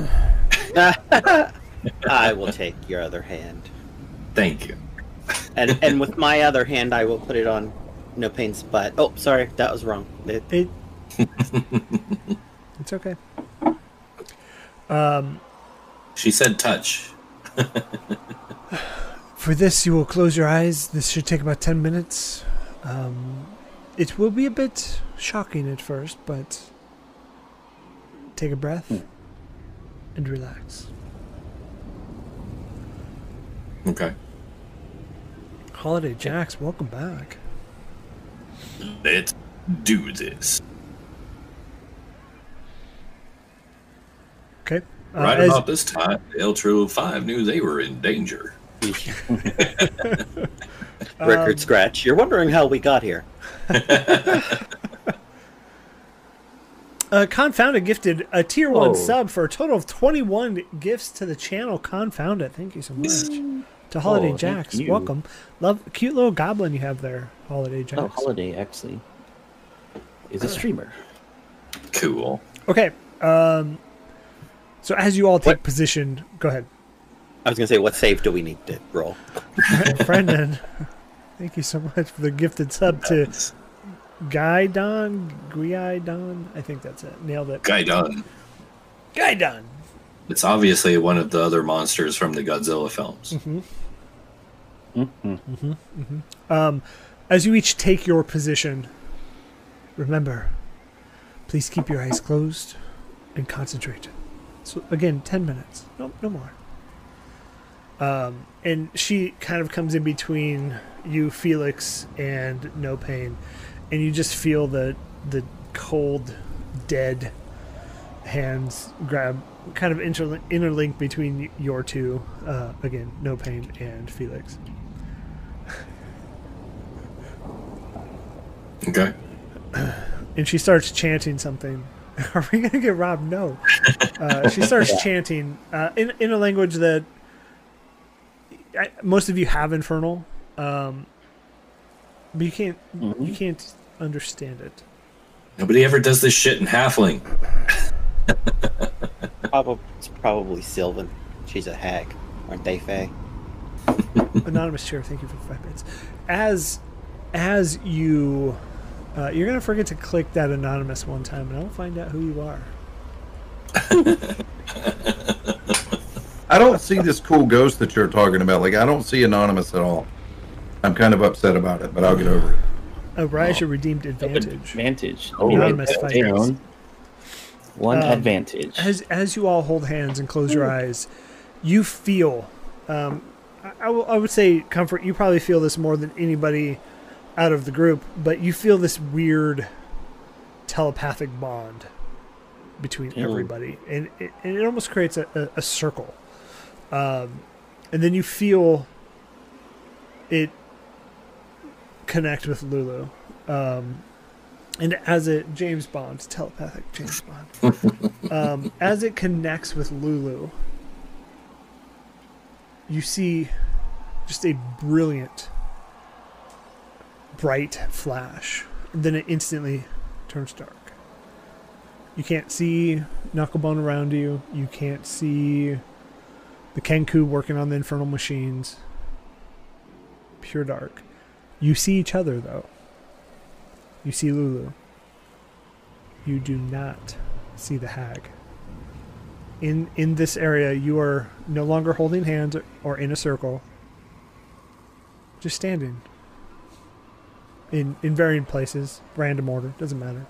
*laughs* I will take your other hand. Thank you. And and *laughs* with my other hand I will put it on no pain's butt. Oh, sorry, that was wrong. It- It. *laughs* it's okay. Um, She said touch. *sighs* For this, you will close your eyes. This should take about 10 minutes. Um, it will be a bit shocking at first, but take a breath and relax. Okay. Holiday Jacks, welcome back. Let's do this. Okay. Uh, right as- about this time, El True 5 knew they were in danger. *laughs* record Um, scratch. You're wondering how we got here. *laughs* Uh, Confounded gifted a tier 1 sub for a total of 21 gifts to the channel. Confounded. Thank you so much. To Holiday Oh, Jacks. Welcome. Love cute little goblin you have there, Holiday Jacks. Oh, Holiday actually is a streamer. Cool. Okay. Um, so as you all take What? position, go ahead. I was gonna say, what save do we need to roll? *laughs* Brendan, thank you so much for the gifted sub to Guidon, Guidon. I think that's it. Nailed it. Gaidon. Guidon. It's obviously one of the other monsters from the Godzilla films. Mm-hmm. Um, as you each take your position, remember, please keep your eyes closed and concentrate. So again, ten minutes. No, no more. Um, and she kind of comes in between you, Felix, and No Pain, and you just feel the the cold, dead hands grab, kind of interlink, interlink between your two. Uh, again, No Pain and Felix. Okay. *sighs* and she starts chanting something. *laughs* Are we gonna get robbed? No. Uh, *laughs* she starts chanting uh, in in a language that I, most of you have infernal, um, but you can't you can't understand it. Nobody ever does this shit in Halfling. *laughs* Probably, it's probably Sylvan. She's a hag, aren't they, Faye? Anonymous chair, thank you for five minutes. As as you Uh, you're gonna forget to click that anonymous one time, and I'll find out who you are. *laughs* I don't see this cool ghost that you're talking about. Like I don't see anonymous at all. I'm kind of upset about it, but I'll get over it. Oh, rise your redeemed advantage. Advantage. Oh, Anonymous fighters. down. One Um, advantage. As as you all hold hands and close your eyes, you feel. Um, I, I I would say comfort. You probably feel this more than anybody out of the group, but you feel this weird telepathic bond between Mm. everybody, and it, and it almost creates a, a, a circle. Um, and then you feel it connect with Lulu. Um, and as it James Bond, telepathic James Bond, *laughs* um, as it connects with Lulu, you see just a brilliant, bright flash, then it instantly turns dark. You can't see Knucklebone around you. You can't see the Kenku working on the infernal machines. Pure dark. You see each other though. You see Lulu. You do not see the hag. In in this area, you are no longer holding hands or in a circle. Just standing. In in varying places, random order, doesn't matter.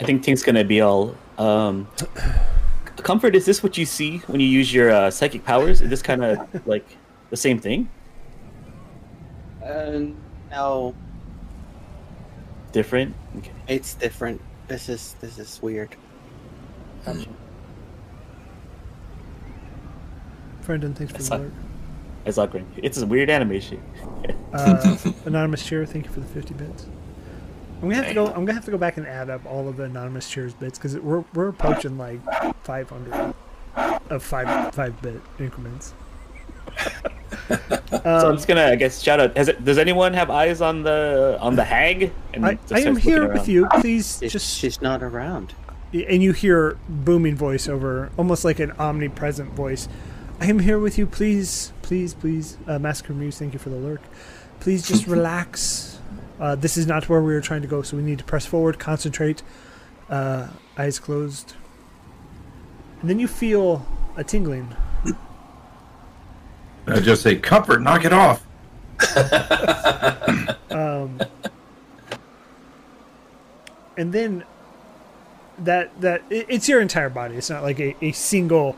I think Tink's gonna be all. Um, comfort. Is this what you see when you use your uh, psychic powers? Is this kind of like the same thing? Uh, no, Different. Okay. it's different. This is this is weird. Brendan, thanks for That's the not- alert. It's not great. It's a weird animation. Uh, *laughs* anonymous cheer, thank you for the fifty bits. I'm gonna have to go. I'm gonna have to go back and add up all of the anonymous cheers bits because we're we're approaching like 500 of five five bit increments. *laughs* so I'm Um, just gonna, I guess, shout out. Has it, does anyone have eyes on the on the hag? And I, I am here looking with you. Please It's, just she's not around. and you hear booming voice over, almost like an omnipresent voice. I am here with you. Please, please, please, uh, Massacre Muse. Thank you for the lurk. Please just *laughs* relax. Uh, this is not where we are trying to go, so we need to press forward, concentrate, uh, eyes closed, and then you feel a tingling. *coughs* I just say, comfort, knock it off. *laughs* *coughs* um, and then that that it, it's your entire body. It's not like a, a single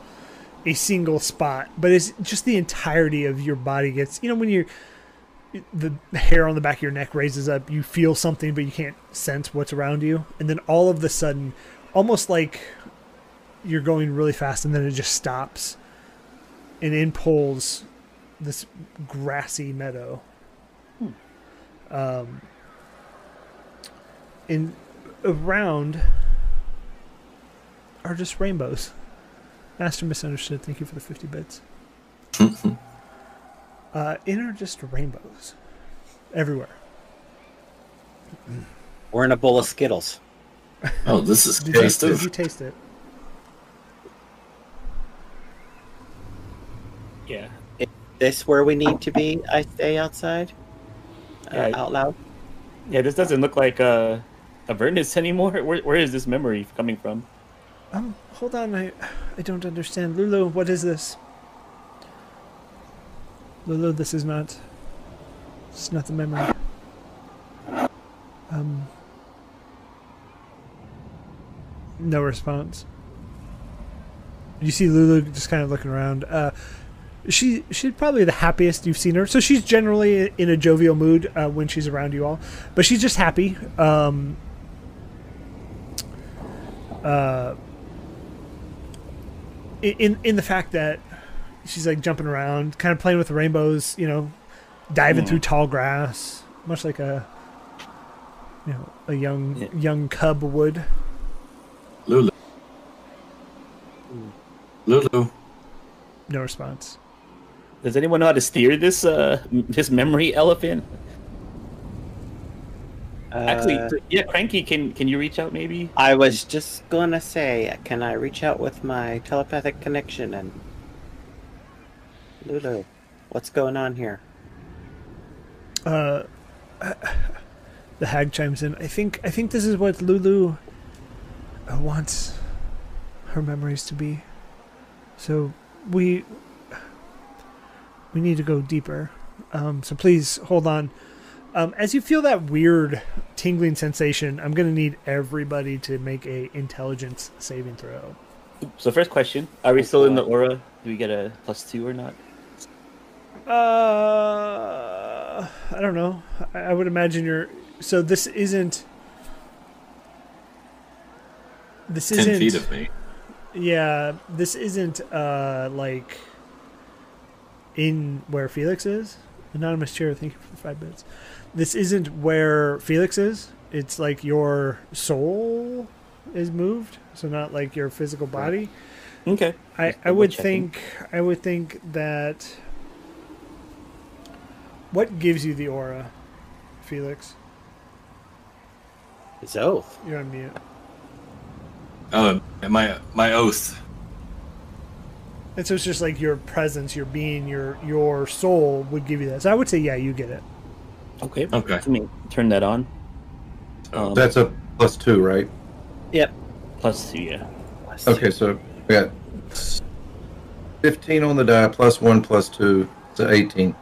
a single spot, but it's just the entirety of your body gets. You know when you're the hair on the back of your neck raises up, you feel something, but you can't sense what's around you, and then all of the sudden, almost like you're going really fast, and then it just stops, and in pulls this grassy meadow um, in around are just rainbows. Master misunderstood. Thank you for the fifty bits. uh, in are just rainbows everywhere. We're in a bowl of Skittles. *laughs* Oh, this is Did you, Taste did it. you taste it? Yeah. Is this where we need to be. I stay outside. Uh, out loud. Yeah. This doesn't look like uh, Avernus anymore. *laughs* Where where is this memory coming from? Um, hold on. I I don't understand. Lulu, what is this? Lulu, this is not. It's not the memory. Um. No response. You see Lulu just kind of looking around. Uh, she she's probably the happiest you've seen her. So she's generally in a jovial mood uh, when she's around you all, but she's just happy. Um, uh, in in the fact that she's like jumping around, kind of playing with the rainbows, you know, diving Hmm. through tall grass, much like a you know a young Yeah. young cub would. Lulu. Lulu. No response. Does anyone know how to steer this uh this memory elephant? Actually, Uh, yeah, Cranky, can can you reach out maybe? I was just gonna say, can I reach out with my telepathic connection and Lulu, what's going on here? Uh, *sighs* The hag chimes in. I think I think this is what Lulu uh, wants her memories to be. So we we need to go deeper. Um, so please hold on. Um, as you feel that weird tingling sensation, I'm gonna need everybody to make a intelligence saving throw. So first question: Are we still in the aura? Do we get a plus two or not? Uh, I don't know. I, I would imagine you're. So this isn't. This Ten isn't. Ten feet of me. Yeah, this isn't uh like in where Felix is. Anonymous chair, thank you for five minutes. This isn't where Felix is. It's like your soul is moved, so not like your physical body. Okay. I, I would double-checking. think I would think that what gives you the aura, Felix? His oath. You're on mute. Oh, my my oath. And so it's just like your presence, your being, your your soul would give you that. So I would say, yeah, you get it. Okay. Okay. Let me turn that on. Oh, Um, That's a plus two, right? Yep. plus two. Yeah. Okay, so we got 15 on the die, plus one, plus two, so 18.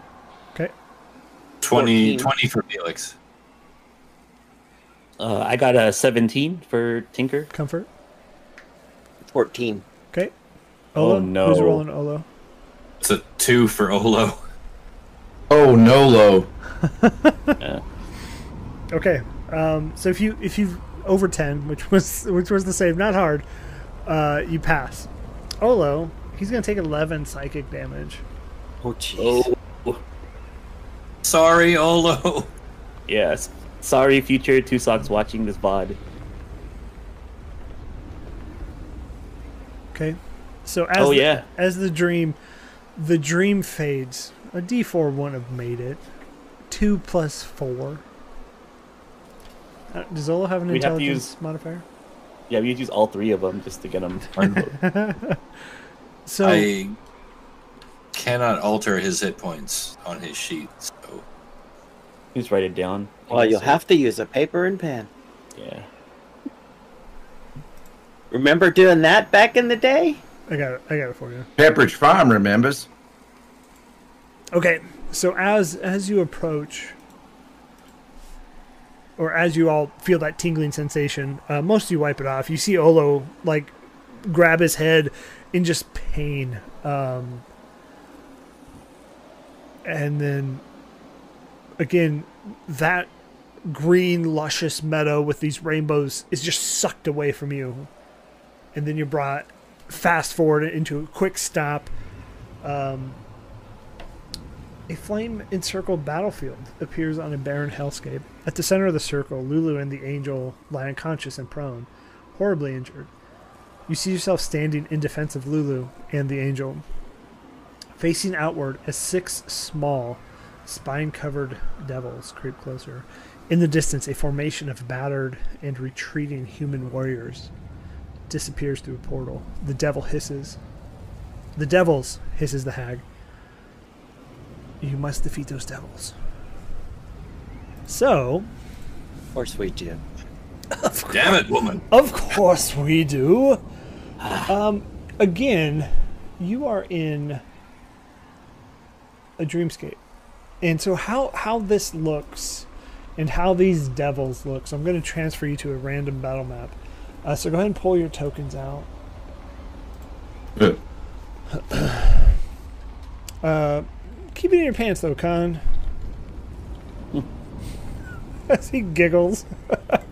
Okay. 20, 14. 20 for Felix. Uh, I got a seventeen for Tinker. Comfort. Fourteen. Okay. Oh, Olo? no. Who's rolling Olo? It's a two for Olo. Oh, no, Nolo. Uh, *laughs* Okay. Um, so if you if you over ten, which was which was the save, not hard, uh, you pass. Olo, he's gonna take eleven psychic damage. Oh jeez. oh. Sorry, Olo. *laughs* Yes. Sorry, future two socks watching this VOD. Okay. So as Oh, the, yeah. as the dream, the dream fades. A D four wouldn't have made it. Two plus four. Uh, does Olo have an We'd have to intelligence use- modifier? Yeah, we use all three of them just to get them. *laughs* So I cannot alter his hit points on his sheet. So Just write it down. Well, you'll have to use a paper and pen. Yeah. Remember doing that back in the day? I got it. I got it for you. Pepperidge Farm remembers. Okay, so as as you approach, or as you all feel that tingling sensation, uh, most of you wipe it off. You see Olo like grab his head in just pain, um, and then again that green luscious meadow with these rainbows is just sucked away from you, and then you're brought fast forward into a quick stop. Um, a flame encircled battlefield appears on a barren hellscape. At the center of the circle, Lulu and the angel lie unconscious and prone, horribly injured. You see yourself standing in defense of Lulu and the angel, facing outward as six small, spine covered devils creep closer. In the distance, a formation of battered and retreating human warriors disappears through a portal. The devil hisses. The devils, hisses the hag. You must defeat those devils. So, Of course we do. damn it, woman. of course we do. Um, again, you are in a dreamscape, and so how how this looks, and how these devils look. So I'm going to transfer you to a random battle map. Uh, so go ahead and pull your tokens out. Good. Uh, keep it in your pants though, Khan. *laughs* As he giggles. *laughs*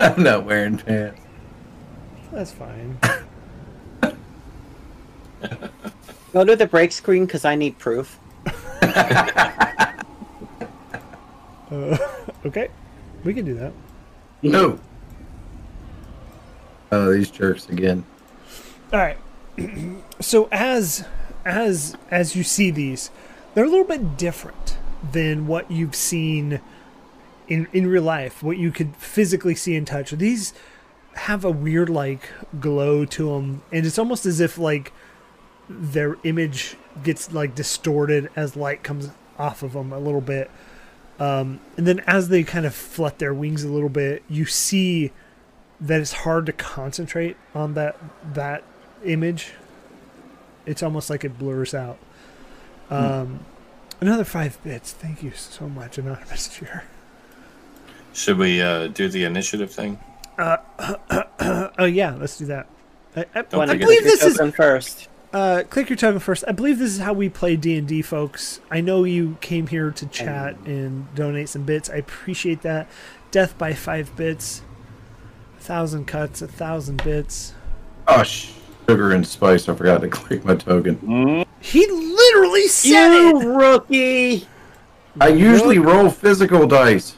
I'm not wearing pants. That's fine. *laughs* Go to the break screen because I need proof. Okay, we can do that. No. Oh, these jerks again. All right. *clears throat* so as as as you see these, they're a little bit different than what you've seen in in real life. What you could physically see and touch. These have a weird like glow to them, and it's almost as if like their image gets like distorted as light comes off of them a little bit. Um, and then as they kind of flut their wings a little bit, you see that it's hard to concentrate on that that image. It's almost like it blurs out. Um, Another five bits. Thank you so much, Anonymous Cheer. Should we uh, do the initiative thing? *clears throat* Oh yeah, let's do that. I, I, Don't I believe this is first. uh, click your token first. I believe this is how we play D and D, folks. I know you came here to chat and donate some bits. I appreciate that. Death by five bits, a thousand cuts, a thousand bits. Oh, sugar and spice. I forgot to *laughs* click my token. He literally said it. You rookie! I usually roll physical dice,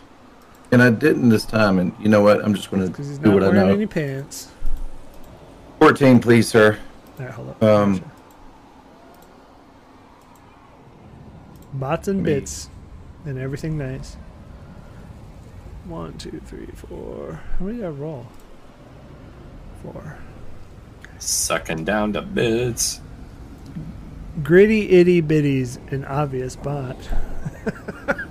and I didn't this time. And you know what? I'm just going to do what I wearing know. any pants. 14, please, sir. All right, hold up. Um, Bots and me- bits, and everything nice. One, two, three, four. How many did I roll? Four. Sucking down to bits. Gritty itty bitties, an obvious bot. *laughs*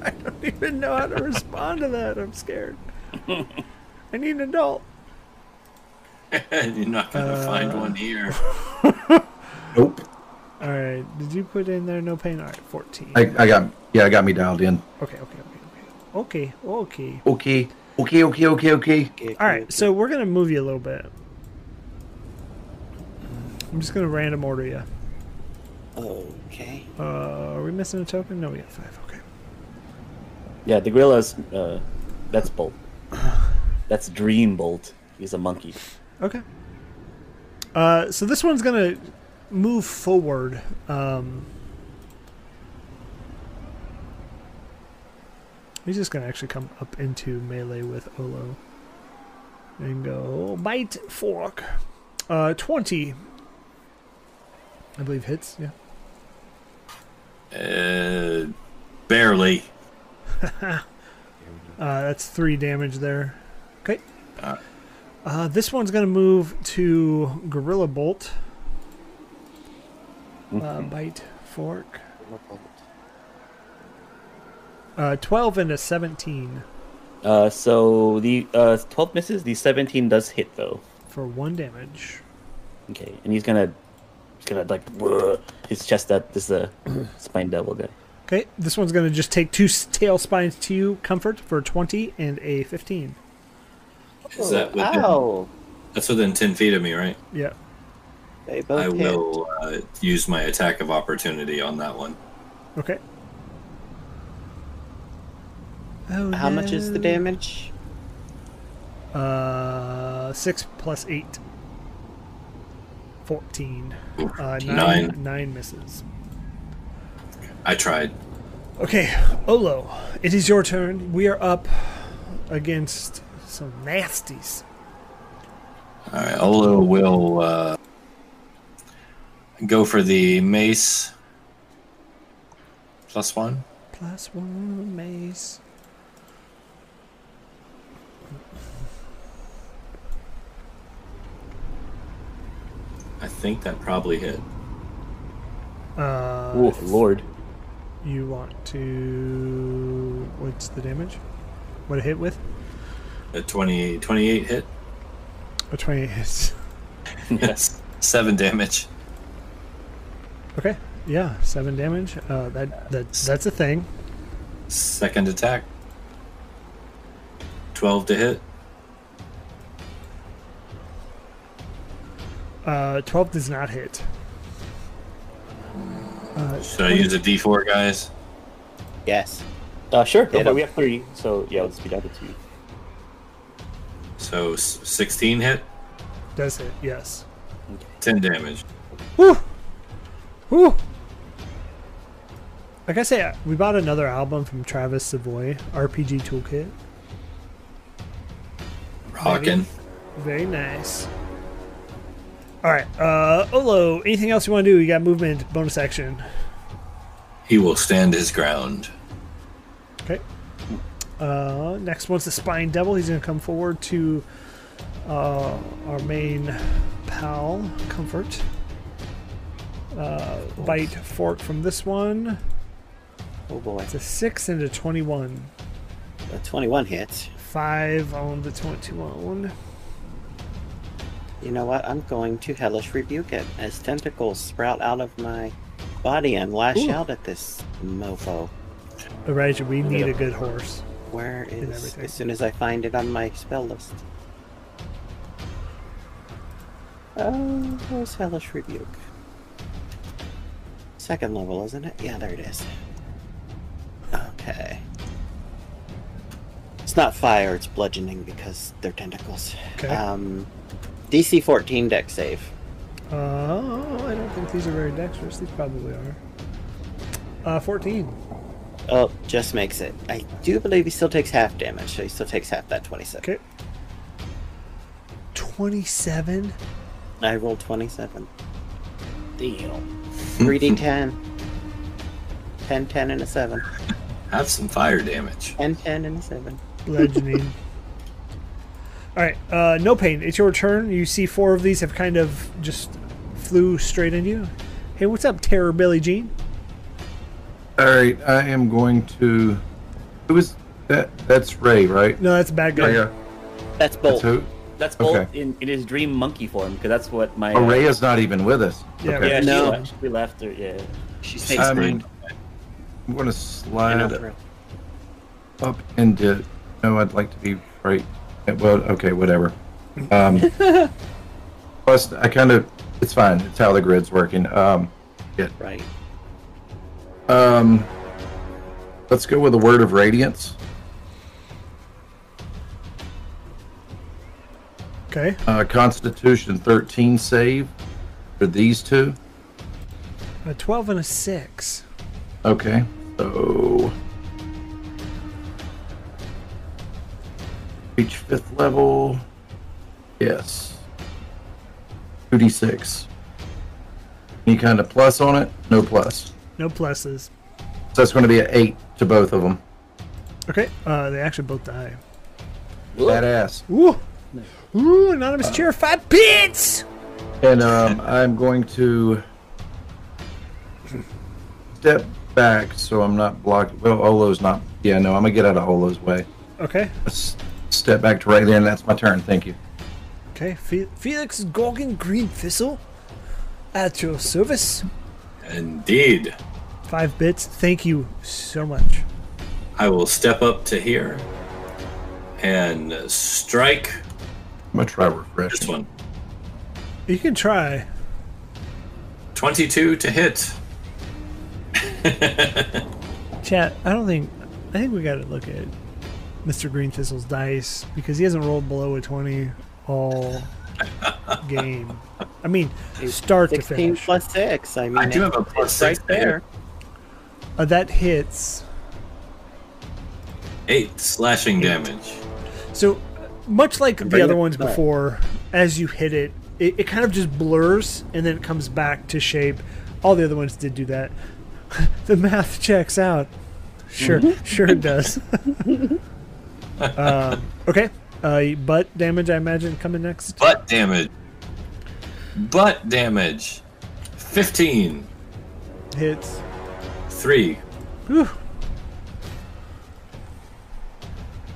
I don't even know how to *laughs* respond to that. I'm scared. *laughs* I need an adult. You're not gonna Uh, find one here. Nope. All right. Did you put in there no pain? All right, 14. I, I got yeah, I got me dialed in. okay, okay, okay, okay. Okay, okay. Okay. Okay. Okay. Okay. Okay. All right, so we're going to move you a little bit. I'm just going to random order you. Okay. Uh, are we missing a token? No, we got five. Okay. Yeah, the gorilla's uh, that's Bolt. That's Dream Bolt. He's a monkey. Okay. Uh, so this one's gonna move forward. Um, he's just gonna actually come up into melee with Olo and go bite fork. Uh, twenty. I believe hits. Yeah. Uh, barely. *laughs* Uh, that's three damage there. Okay. Uh. Uh, this one's going to move to Gorilla Bolt. Uh, bite, fork. Uh, 12 and a 17 Uh, so the uh, 12 misses. The 17 does hit though. for one damage. Okay, and he's gonna, he's gonna like whir his chest out. This uh, spine devil guy. Okay, this one's going to just take two tail spines to you, comfort, for 20 and a 15. Is that within, Ow! That's within ten feet of me, right? Yeah. They both I hit. will uh, use my attack of opportunity on that one. Okay. Oh, How much is the damage? Uh, 6 plus 8. 14. Uh, nine, Nine. nine misses. I tried. Okay, Olo, it is your turn. We are up against some nasties. All right, Olo will uh, go for the mace plus one. Plus one mace. I think that probably hit. Uh, Oh Lord. You want to. What's the damage? What it hit with? A 20, 28 hit. A 20 hits. *laughs* Yes, seven damage. Okay, yeah, 7 damage. Uh, that, that That's a thing. Second attack. Twelve to hit. Uh, 12 does not hit. Uh, Should I use a D4, guys? Yes. Uh, sure. Go Hit for We have three, so yeah, let's be down to two. So sixteen hit, Does hit, yes. ten damage. Whew! Whew! Like I say, we bought another album from Travis Savoy, RPG Toolkit. Rockin'. Very nice. Alright, uh, Olo, anything else you want to do? You got movement, bonus action. He will stand his ground. Okay. Uh, next one's the Spine Devil. He's going to come forward to uh, our main pal, Comfort. Uh, bite fork from this one. Oh boy. It's a 6 and a 21. A 21 hits. Five on the twenty-one. You know what? I'm going to hellish rebuke it as tentacles sprout out of my body and lash Ooh. out at this mofo. Elijah, we need a good horse. Where is as soon as I find it on my spell list? Oh, where's hellish rebuke? Second level, isn't it? Yeah, there it is. Okay. It's not fire, it's bludgeoning because they're tentacles. Okay. Um, DC 14 deck save. Uh, I don't think these are very dexterous. These probably are. Uh, 14. Oh, just makes it. I do believe he still takes half damage, so he still takes half that 27. Okay. 27? I rolled 27. Damn. 3d10. *laughs* 10, 10, and a 7. Have some fire damage. 10, 10, and a 7. Bludgeoning. *laughs* Alright, uh, no pain. It's your turn. You see four of these have kind of just flew straight into you. Hey, what's up, Terror Billy Jean? All right, I am going to. Who is that? That's Ray, right? No, that's a bad guy. Oh, yeah. That's Bolt. That's bolt. who? That's Bolt Okay. in, in his dream monkey form, because that's what my. Oh, Ray is not even with us. Yeah, Okay. Yeah, No. she left. We left her. Yeah. She Takes takes Um, mine. I'm going to I slide know, for real. up into. No, I'd like to be right. Yeah, Well, okay, whatever. Um, *laughs* plus, I kind of. It's fine. It's how the grid's working. Um, yeah. Right. um, let's go with a word of radiance. Okay. Uh, Constitution 13 save for these two. A 12 and a 6. Okay, so reach fifth level. Yes. 2d6. Any kind of plus on it? No plus. No pluses. So that's going to be an 8 to both of them. Okay, uh, they actually both die. Badass. Ooh! Ooh, anonymous cheer, five bits! And um, I'm going to step back so I'm not blocking. Well, Olo's not. Yeah, no, I'm going to get out of Olo's way. Okay, Let's step back to right there, and that's my turn. Thank you. okay. Fe- Felix Gorgon Green Thistle at your service. Indeed. Five bits. Thank you so much. I will step up to here and strike I'm going to try refreshing. this one. You can try. 22 to hit. *laughs* Chat, I don't think. I think we gotta look at Mr. Green Thistle's dice because he hasn't rolled below a 20 all *laughs* game. I mean, start to 16 finish. plus 6. I mean, I do have a it's plus right six there. there. Uh, that hits. Eight slashing damage. So, much like the other ones before, as you hit it, it, it kind of just blurs and then it comes back to shape. All the other ones did do that. *laughs* the math checks out. Sure, sure it does. *laughs* um, okay, uh, butt damage, I imagine, coming next. Butt damage. Butt damage. 15. Hits. 3. Whew.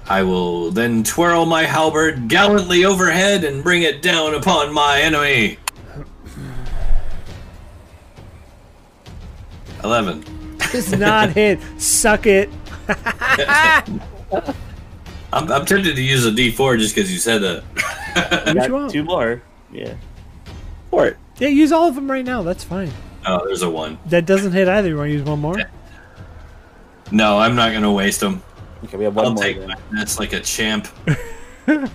I will then twirl my halberd gallantly overhead and bring it down upon my enemy. 11. Does not hit. Suck it. *laughs* *laughs* I'm, I'm tempted to use a d4 just because you said that. *laughs* Which Got one? Two more. Yeah. For it. Yeah, use all of them right now. That's fine. Oh, there's a 1. That doesn't hit either. You want to use one more? No, I'm not going to waste them. Okay, we have one I'll more. take then. my minutes like a champ. *laughs* Dear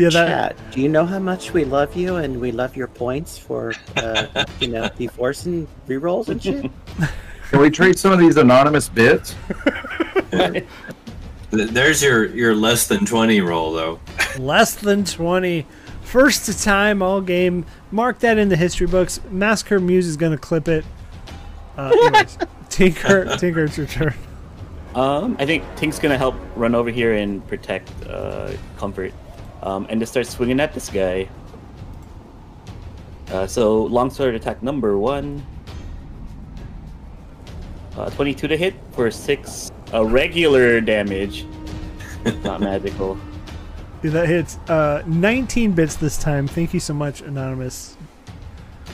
Yeah, that- chat, do you know how much we love you and we love your points for, uh, *laughs* you know, D4s and rerolls and shit? Can we trade some of these anonymous bits? Th- There's your, your less than 20 roll, though. *laughs* Less than 20. First time all game. Mark that in the history books. Massacre Muse is going to clip it. Uh, *laughs* anyways, Tinker, Tinker, it's your turn. Um, I think Tink's gonna help run over here and protect uh, Comfort, um, and just start swinging at this guy. Uh, so longsword attack number one. Uh, 22 to hit for six uh, regular damage. Not *laughs* magical. Yeah, that hits uh, 19 bits this time. Thank you so much, Anonymous.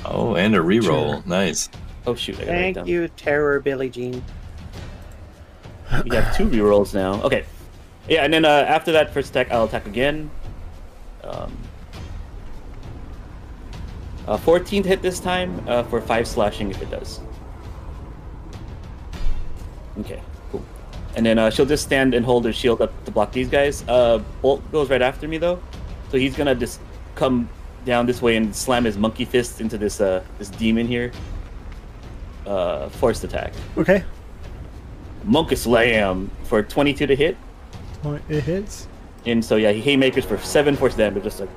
Oh, and a reroll. Sure. Nice. Oh shoot! I Thank you, Terror Billie Jean. We have two rerolls now. Okay. Yeah, and then uh, after that first attack, I'll attack again. Um, uh, 14 hit this time uh, for 5 slashing if it does. Okay, cool. And then uh, she'll just stand and hold her shield up to block these guys. Uh, Bolt goes right after me though, so he's gonna just come down this way and slam his monkey fist into this uh, this demon here. Uh, forced attack. Okay. Monkey Slam for 22 to hit. It hits. And so yeah, he haymakers for seven force damage, just like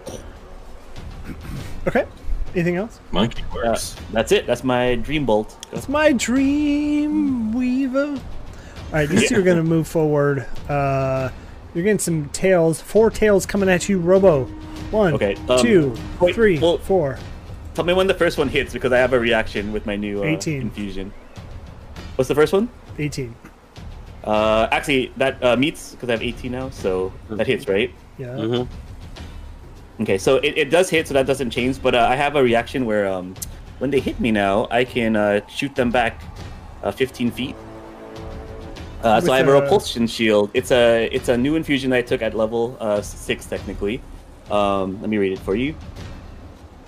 *clears throat* Okay. Anything else? Monkey uh, works. that's it. That's my dream bolt. That's my dream weaver. All right, these two are going to move forward. Uh, you're getting some tails. Four tails coming at you, Robo. One, Okay, um, two, wait, three, well- four. Tell me when the first one hits because I have a reaction with my new uh, 18. infusion. What's the first one? 18. Uh, actually, that uh, meets because I have 18 now, so that hits, right? Yeah. Mm-hmm. Okay, so it, it does hit, so that doesn't change. But uh, I have a reaction where um, when they hit me now, I can uh, shoot them back uh, 15 feet. Uh, so I have a a- repulsion shield. It's a it's a new infusion that I took at level uh, six technically. Um, let me read it for you.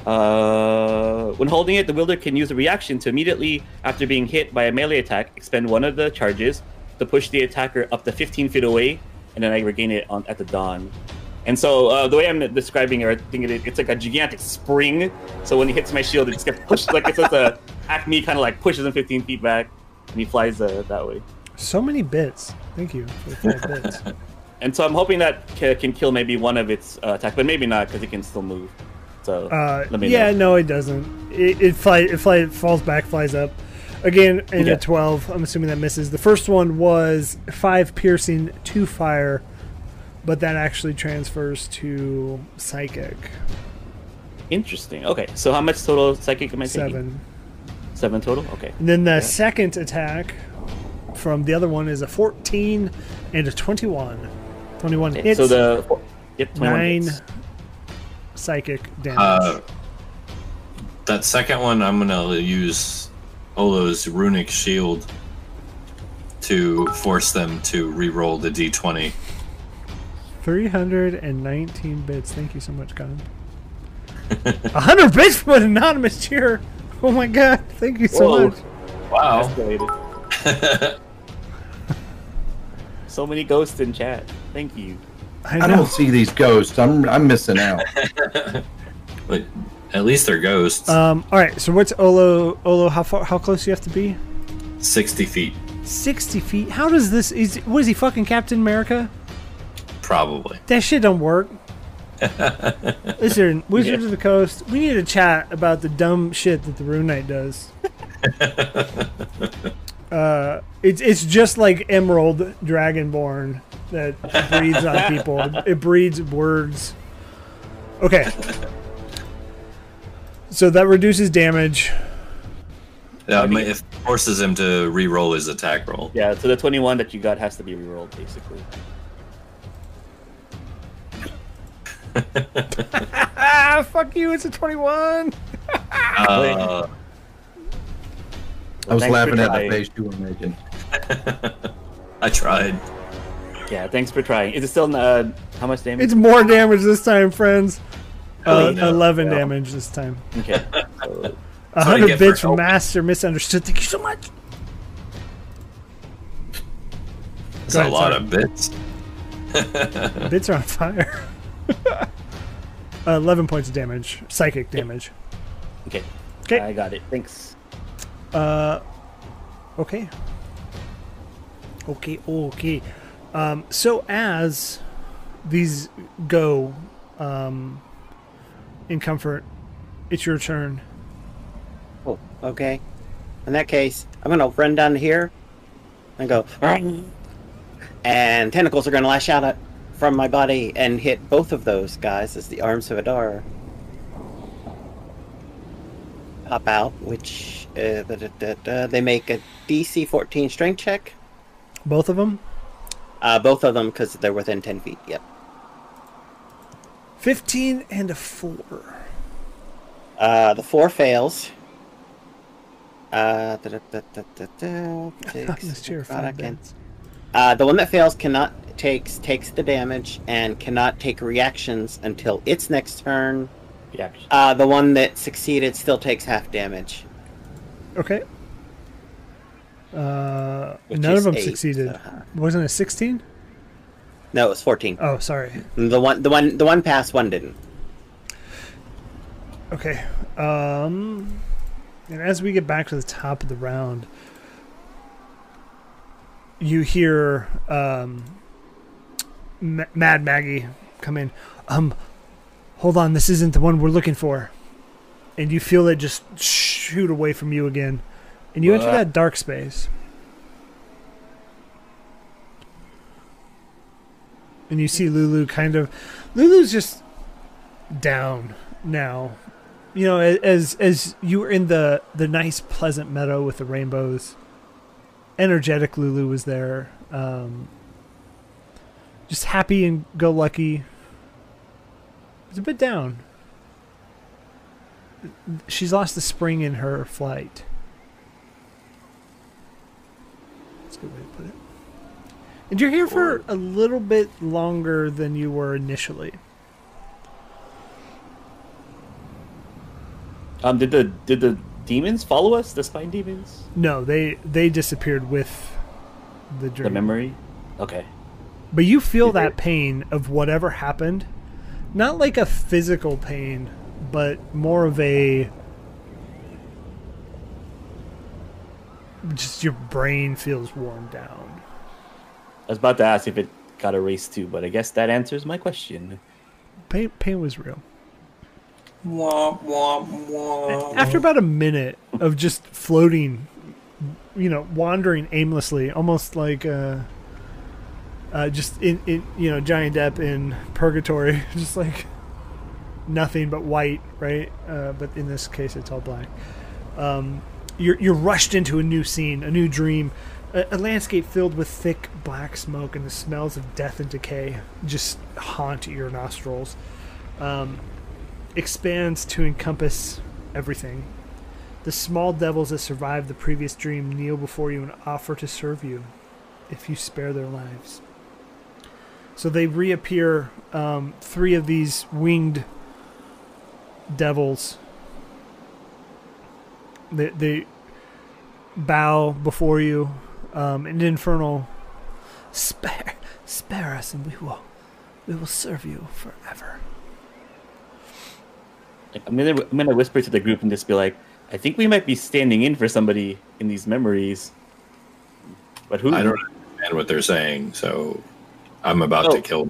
Uh, when holding it, the wielder can use a reaction to immediately, after being hit by a melee attack, expend one of the charges to push the attacker up to 15 feet away, and then I regain it on at the dawn. And so uh, the way I'm describing it, I think it, it's like a gigantic spring. So when he hits my shield, it just gets pushed like it's just a acme kind of like pushes him 15 feet back, and he flies uh, that way. So many bits. Thank you for the five bits. *laughs* And so I'm hoping that ca- can kill maybe one of its uh, attack, but maybe not because it can still move. So Uh, let me yeah, know. no, it doesn't. It it, fly, it fly, it falls back, flies up. Again, in Yeah. a 12, I'm assuming that misses. The first one was 5 piercing, 2 fire, but that actually transfers to psychic. Interesting. Okay, so how much total psychic am I taking? 7. Seven total. Okay. And then the second attack from the other one is a 14 and a 21. 21 Okay, hits, so the yep, 9 hits. psychic damage. Uh, that second one, I'm gonna use Olo's runic shield to force them to re-roll the d20. 319 bits. Thank you so much, Colin. 100 *laughs* bits from an anonymous cheer. Oh my god. Thank you so Whoa. much. Wow. *laughs* Escalated. so many ghosts in chat. Thank you. I I don't see these ghosts. I'm I'm missing out. *laughs* but at least they're ghosts. Um, all right. So what's Olo? Olo, how far? How close do you have to be? 60 feet, 60 feet. How does this? Is what is he fucking Captain America? probably. That shit don't work. *laughs* Listen, Wizards of the Coast, we need to chat about the dumb shit that the Rune Knight does. *laughs* uh, it's it's just like Emerald Dragonborn that breeds on *laughs* people. It breeds words. Okay. So that reduces damage. Um, it forces him to re-roll his attack roll. Yeah, so the 21 that you got has to be re-rolled, basically. *laughs* Ah, fuck you! It's a twenty-one. *laughs* Uh, I was laughing at the face you were making. *laughs* I tried. Yeah, thanks for trying. Is it still uh, how much damage? It's more damage this time, friends. Uh, Oh, no. Eleven Yeah. damage this time. Okay. So, *laughs* A hundred get bits. Master Misunderstood. Thank you so much. It's Go a lot sorry. of bits. *laughs* Bits are on fire. uh, Eleven points of damage, psychic damage. okay. Okay. I got it. Thanks. Uh, okay. Okay. Okay. Um, so as these go um, in comfort, it's your turn. Oh, okay. In that case, I'm gonna run down here and go, and tentacles are gonna lash out at, from my body and hit both of those guys as the arms of Hadar pop out, which uh, da, da, da, they make a DC 14 strength check. Both of them. Uh, both of them because they're within ten feet. Yep. 15 and a 4. Uh, the four fails. Uh, da, da, da, da, da, *laughs* takes. Uh, the one that fails cannot takes takes the damage and cannot take reactions until its next turn. Reaction. Uh, the one that succeeded still takes half damage. Okay. Uh, Which none of them eight, succeeded. so, Wasn't it 16? No, it was fourteen. Oh, sorry. The one, the one, the one passed. One didn't. Okay. Um, and as we get back to the top of the round, you hear um, Ma- Mad Maggie come in. Um, hold on, this isn't the one we're looking for. And you feel it just shoot away from you again, and you enter that dark space. And you see Lulu kind of. Lulu's just down now you know as as you were in the the nice pleasant meadow with the rainbows energetic lulu was there um just happy and go lucky it's a bit down she's lost the spring in her flight that's a good way to put it and you're here for a little bit longer than you were initially Um, did the did the demons follow us? The spine demons? no they they disappeared with the dream The memory? Okay. But you feel that pain of whatever happened, not like a physical pain, but more of a just your brain feels worn down. I was about to ask if it got erased too, but I guess that answers my question. Pain pain was real. Womp, womp, womp. After about a minute of just floating, you know, wandering aimlessly, almost like uh, uh, just in, in you know Giant Depp in Purgatory, *laughs* just like nothing but white, right? Uh, but in this case, it's all black. Um, you're you're rushed into a new scene, a new dream, a, a landscape filled with thick black smoke and the smells of death and decay just haunt your nostrils. Um, expands to encompass everything. The small devils that survived the previous dream kneel before you and offer to serve you if you spare their lives. So they reappear, um, three of these winged devils. They, they bow before you. Um, an infernal spare spare us and we will we will serve you forever. I'm gonna I'm gonna whisper to the group and just be like, I think we might be standing in for somebody in these memories. But who? I don't understand what they're saying, so I'm about Oh. to kill.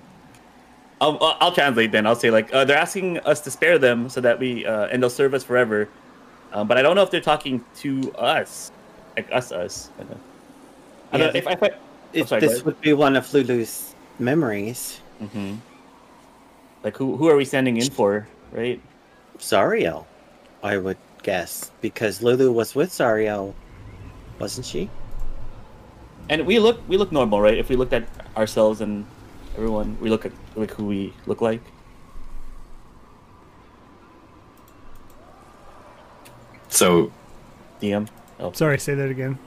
I'll, I'll I'll translate then. I'll say like uh, they're asking us to spare them so that we uh, and they'll serve us forever. Um, but I don't know if they're talking to us, like us, us. I don't know. Yeah, don't, if, I- if I, It, sorry, this would be one of Lulu's memories. hmm like who who are we sending in for, right? Zariel, I would guess, because Lulu was with Zariel, wasn't she? And we look we look normal, right? If we looked at ourselves and everyone, we look at like who we look like. So DM. Oh, Sorry, say that again.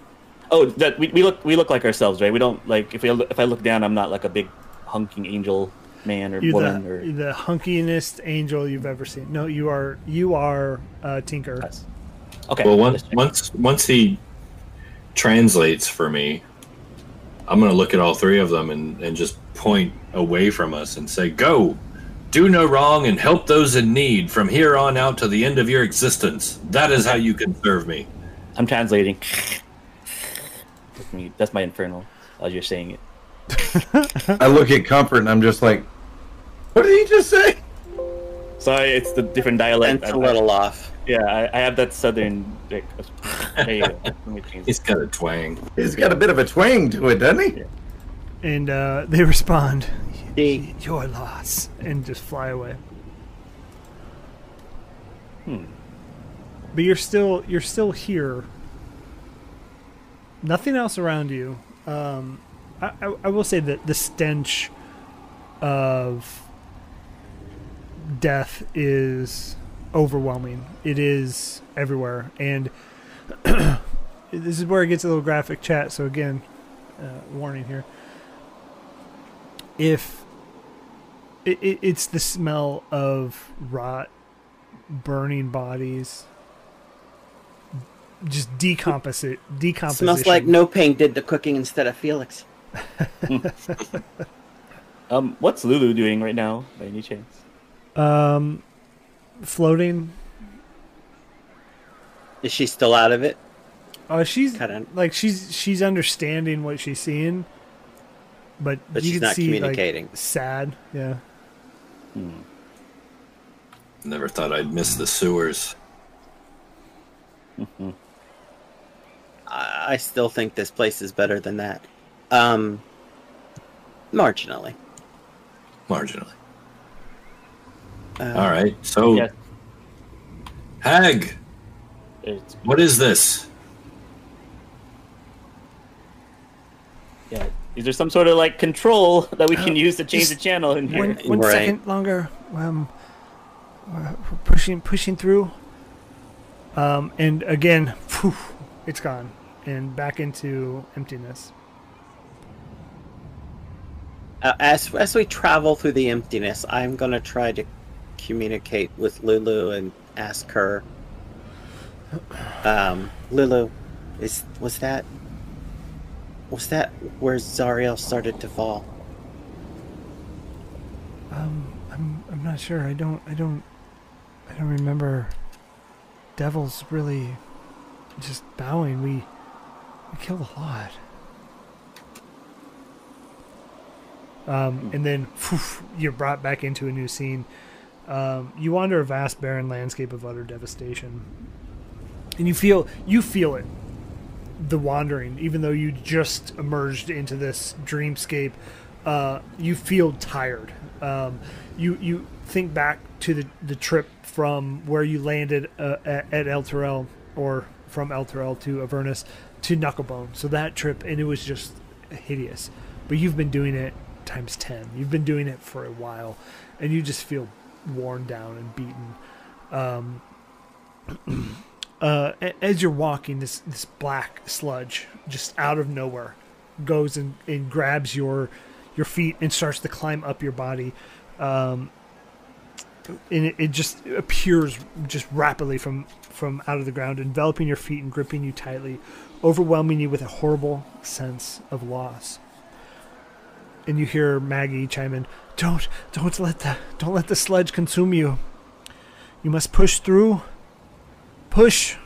oh, that we, we look we look like ourselves, right? We don't like if we if I look down, I'm not like a big hunking angel man or You're woman the, or the hunkiest angel you've ever seen. No, you are you are uh, Tinker. us. Okay. well, once once once he translates for me, I'm gonna look at all three of them and and just point away from us and say, "Go, do no wrong, and help those in need from here on out to the end of your existence. That is how you can serve me." I'm translating. That's me- That's my infernal as you're saying it. *laughs* I look at Comfort and I'm just like, what did he just say? Sorry, it's the different dialect. It's I- a little off. Yeah, I, I have that southern. Like, there you go. Let me change He's it. got a twang. He's got a bit of a twang to it, doesn't he? And uh, they respond, She, "Your loss," and just fly away. Hmm. But you're still you're still here. Nothing else around you. Um, I, I, I will say that the stench of death is overwhelming. It is everywhere, and *clears throat* this is where it gets a little graphic chat. So again, uh, warning here. If it, it, it's the smell of rot, burning bodies, just decomposite, decomposition. Smells like No Pain did the cooking instead of Felix. *laughs* Um, what's Lulu doing right now, by any chance? um, floating. Is she still out of it? Uh, she's Kinda. like she's she's understanding what she's seeing, but, But you she's can not see communicating. like sad. Yeah. Never thought I'd miss the sewers. *laughs* I I still think this place is better than that. Um, marginally. Marginally. Uh, All right. So, Yes. Hag, It's, what is this? yeah. Is there some sort of like control that we can Uh, use to change just the channel in here? One, one Right. second longer. Um, we're pushing pushing through. Um, and again, phew, it's gone and back into emptiness. Uh, as as we travel through the emptiness, I'm gonna try to communicate with Lulu and ask her. Um, Lulu, is was that was that where Zariel started to fall? Um, I'm I'm not sure. I don't I don't I don't remember. Devils really just bowing. We we killed a lot. Um, and then you're brought back into a new scene. Um, you wander a vast, barren landscape of utter devastation, and you feel you feel it. The wandering, even though you just emerged into this dreamscape, uh, you feel tired. Um, you you think back to the, the trip from where you landed uh, at, at Elturel, or from Elturel to Avernus to Knucklebone. So that trip, and it was just hideous. But you've been doing it times ten. You've been doing it for a while, and you just feel worn down and beaten. Um, *clears throat* uh, as you're walking, this this black sludge just out of nowhere goes and, and grabs your your feet and starts to climb up your body. Um, and it, it just appears just rapidly from from out of the ground, enveloping your feet and gripping you tightly, overwhelming you with a horrible sense of loss. And you hear Maggie chime in, "Don't, don't let the, don't let the sludge consume you. You must push through. Push."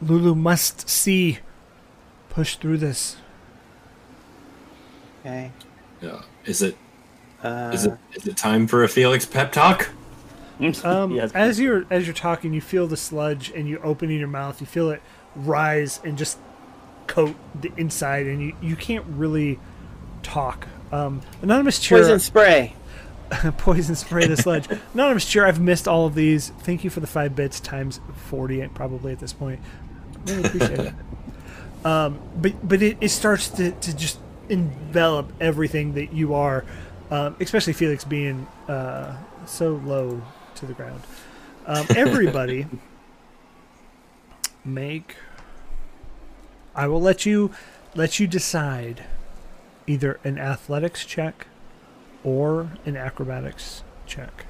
Lulu must see. Push through this. Okay. Yeah. Is it Uh, is it is it time for a Felix pep talk? *laughs* Um, Yes. as you're as you're talking, you feel the sludge, and you opening your mouth, you feel it rise and just coat the inside, and you, you can't really talk. Um, anonymous cheer, poison spray. *laughs* poison spray the sludge. *laughs* anonymous cheer. I've missed all of these. Thank you for the five bits times forty, probably at this point. Really appreciate it. *laughs* Um, but but it, it starts to, to just envelop everything that you are, um, especially Felix being uh, so low to the ground. Um, everybody make. I will let you let you decide either an athletics check or an acrobatics check.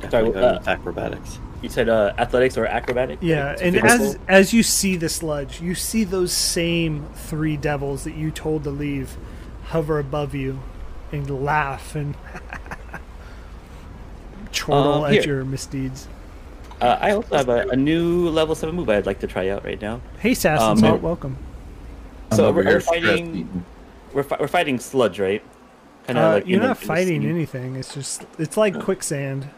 Definitely uh, acrobatics. You said uh, athletics or acrobatics? Yeah, Like, and physical? as as you see the sludge, you see those same three devils that you told to leave hover above you and laugh and *laughs* chortle Uh, at your misdeeds. Uh, I also have a, a new level seven move I'd like to try out right now. Hey, Sass Um, and Salt, welcome. I'm So we're- we're fighting- We're fi- we're fighting sludge, right? Kind Uh, like you're not the fighting scene. anything. It's just it's like quicksand.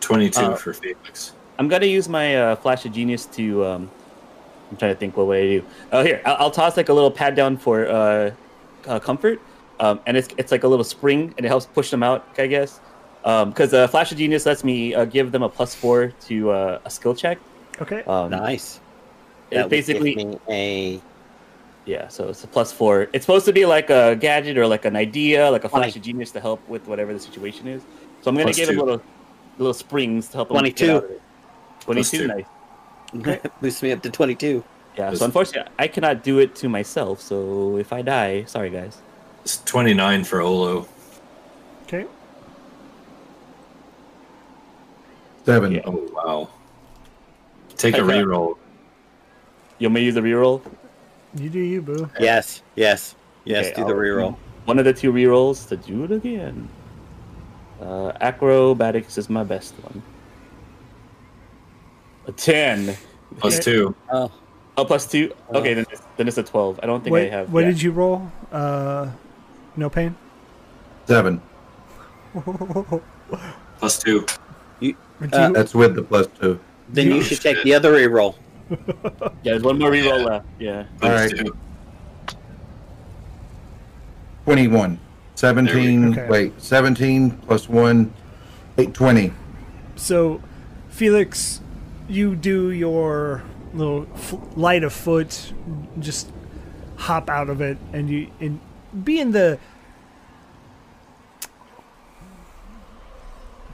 Twenty two Uh, for Felix. I'm gonna use my uh, flash of genius to. Um, I'm trying to think what way I do. Oh, here I'll, I'll toss like a little pad down for uh, uh, comfort, um, and it's it's like a little spring, and it helps push them out. I guess because uh, flash of genius lets me uh, give them a plus four to uh, a skill check. Okay. Um, Nice. That would basically give me a Yeah, so it's a plus four. It's supposed to be like a gadget or like an idea, like a Twenty. flash of genius to help with whatever the situation is. So I'm gonna Plus give him two. little little springs to help him 22. get out of it. Plus Twenty-two, two. nice. *laughs* boost me up to twenty-two. Yeah. Plus- So unfortunately, I cannot do it to myself. So if I die, sorry guys. It's 29 for Olo. Okay. Seven. Yeah. Oh, wow. Take I a can't- reroll. You want me to use the reroll? You do you, boo. Yes, yes, yes. Okay, do the I'll- reroll. One of the two rerolls to do it again. Uh, acrobatics is my best one. A ten. Plus Okay. two. Oh, Oh, plus two. Uh, Okay, then it's, then it's a twelve. I don't think What, I have. what yeah. did you roll? Uh, no pain. Seven. *laughs* Plus two. Would Uh, That's with the plus two. then you Oh, should take the other reroll. *laughs* Yeah, there's one more reroll Yeah. left. Yeah. All Plus two. 21. 17. Okay. Wait, 17 plus 1. 8, 20. So, Felix, you do your little f- light of foot, just hop out of it, and you and being the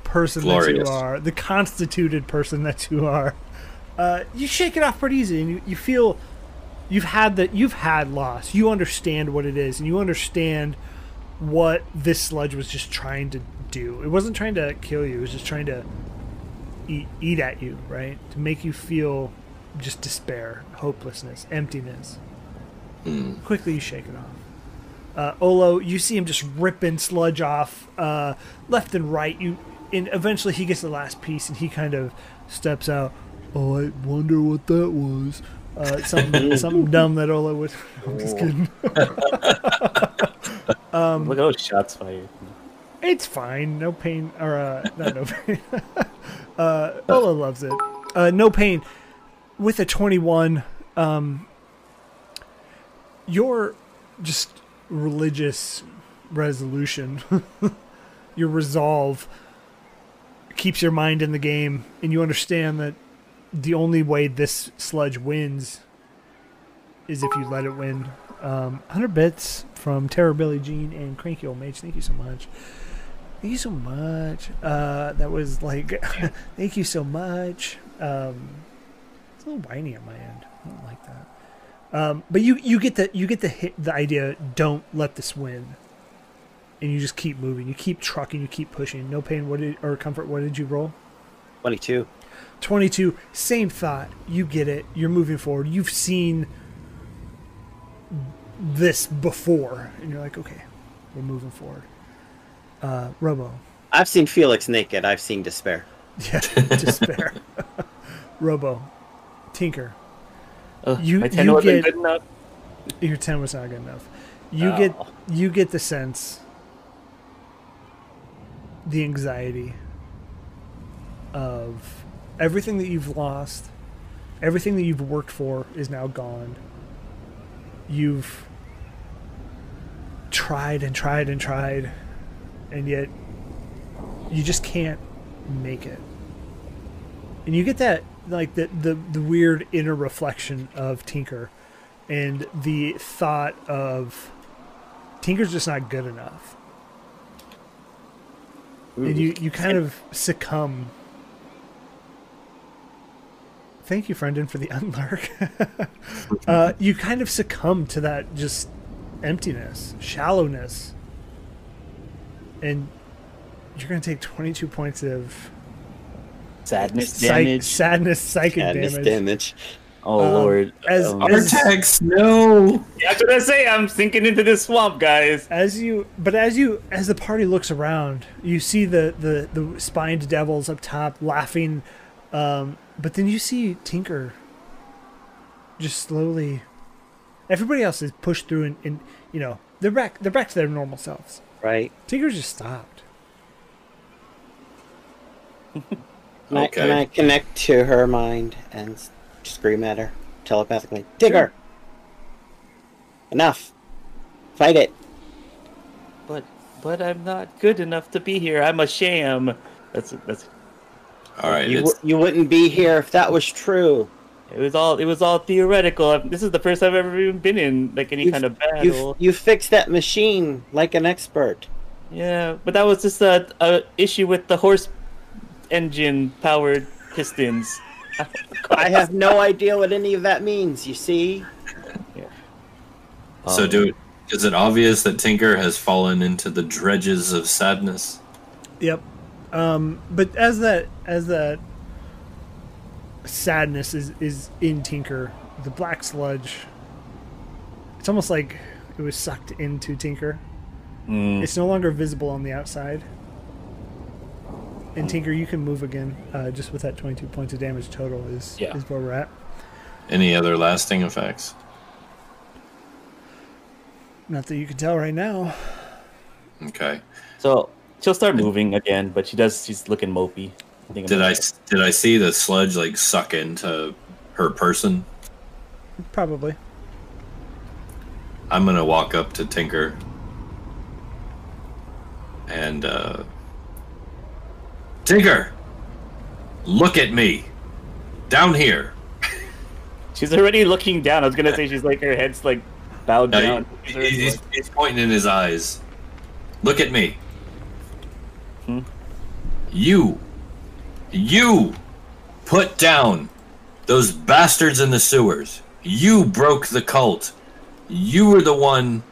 person that you are, the constituted person that you are, uh, you shake it off pretty easy, and you, you feel you've had that you've had loss. You understand what it is, and you understand what this sludge was just trying to do. It wasn't trying to kill you. It was just trying to eat, eat at you, right? To make you feel just despair, hopelessness, emptiness. Quickly, you shake it off. Uh, Olo, you see him just ripping sludge off uh, left and right. You, and eventually he gets the last piece, and he kind of steps out. Oh, I wonder what that was. Uh, something, *laughs* something dumb that Olo would. *laughs* I'm just kidding. *laughs* Um, Look at those shots fired. It's fine. No pain. Or, uh, not no pain. uh, Ola loves it. Uh, no pain. With a 21, um, your just religious resolution, your resolve keeps your mind in the game, and you understand that the only way this sludge wins is if you let it win. Um, 100 bits from Terror Billy Jean and Cranky Old Mage. Thank you so much. Thank you so much. Uh, that was like, *laughs* thank you so much. Um, it's a little whiny on my end. I don't like that. Um, but you you get the you get the hit the idea. Don't let this win. And you just keep moving. You keep trucking. You keep pushing. No pain. What did or comfort? What did you roll? Twenty-two. 22 same thought. You get it. You're moving forward. You've seen this before. And you're like okay we're moving forward. Uh robo. I've seen Felix naked. I've seen despair. *laughs* yeah despair. *laughs* Robo. Tinker. Ugh, You- my ten you wasn't get- good enough. your 10 was not good enough. You Oh. get you get the sense the anxiety of everything that you've lost everything that you've worked for is now gone you've tried and tried and tried and yet you just can't make it and you get that like the the, the weird inner reflection of tinker and the thought of Tinker's just not good enough. And you, you kind of succumb. Thank you, Brendan, for the *laughs* unlark. *laughs* uh, you kind of succumb to that just emptiness, shallowness. And you're going to take 22 points of Sadness psych- damage. sadness, psychic Sadness damage. damage. oh um, lord. as- Um, as- Artax, no! yeah, that's what I say. I'm sinking into this swamp, guys. as you but as you as the party looks around you see the the the spined devils up top laughing um but then you see tinker just slowly everybody else is pushed through and, and you know they're back they're back to their normal selves Right. tinker just stopped *laughs* Can, I, can I connect to her mind and scream at her telepathically? Digger! Enough. Fight it. But but I'm not good enough to be here. I'm a sham. That's that's All right, You, w- you wouldn't be here if that was true. It was all it was all theoretical. This is the first I've ever even been in like any You've- kind of battle. you you fixed that machine like an expert. Yeah, but that was just a, a issue with the horse engine powered pistons. *laughs* I have no idea what any of that means. You see, So Um, do is it obvious that Tinker has fallen into the dredges of sadness? Yep. Um, but as that as that sadness is is in Tinker, the black sludge. It's almost like it was sucked into Tinker. mm, It's no longer visible on the outside. And Tinker, you can move again. Uh, just with that 22 points of damage total is Yeah. is where we're at. Any other lasting effects? Not that you can tell right now. Okay. so she'll start moving again, but she does. She's looking mopey. I think I'm Did gonna- I did I see the sludge like suck into her person? Probably. I'm gonna walk up to Tinker and uh Tinker, look at me. Down here. *laughs* She's already looking down. I was gonna say she's like her head's like bowed Now, down. he- he- he's, he's pointing in his eyes. Look at me. Hmm? You, you put down those bastards in the sewers. You broke the cult. You were the one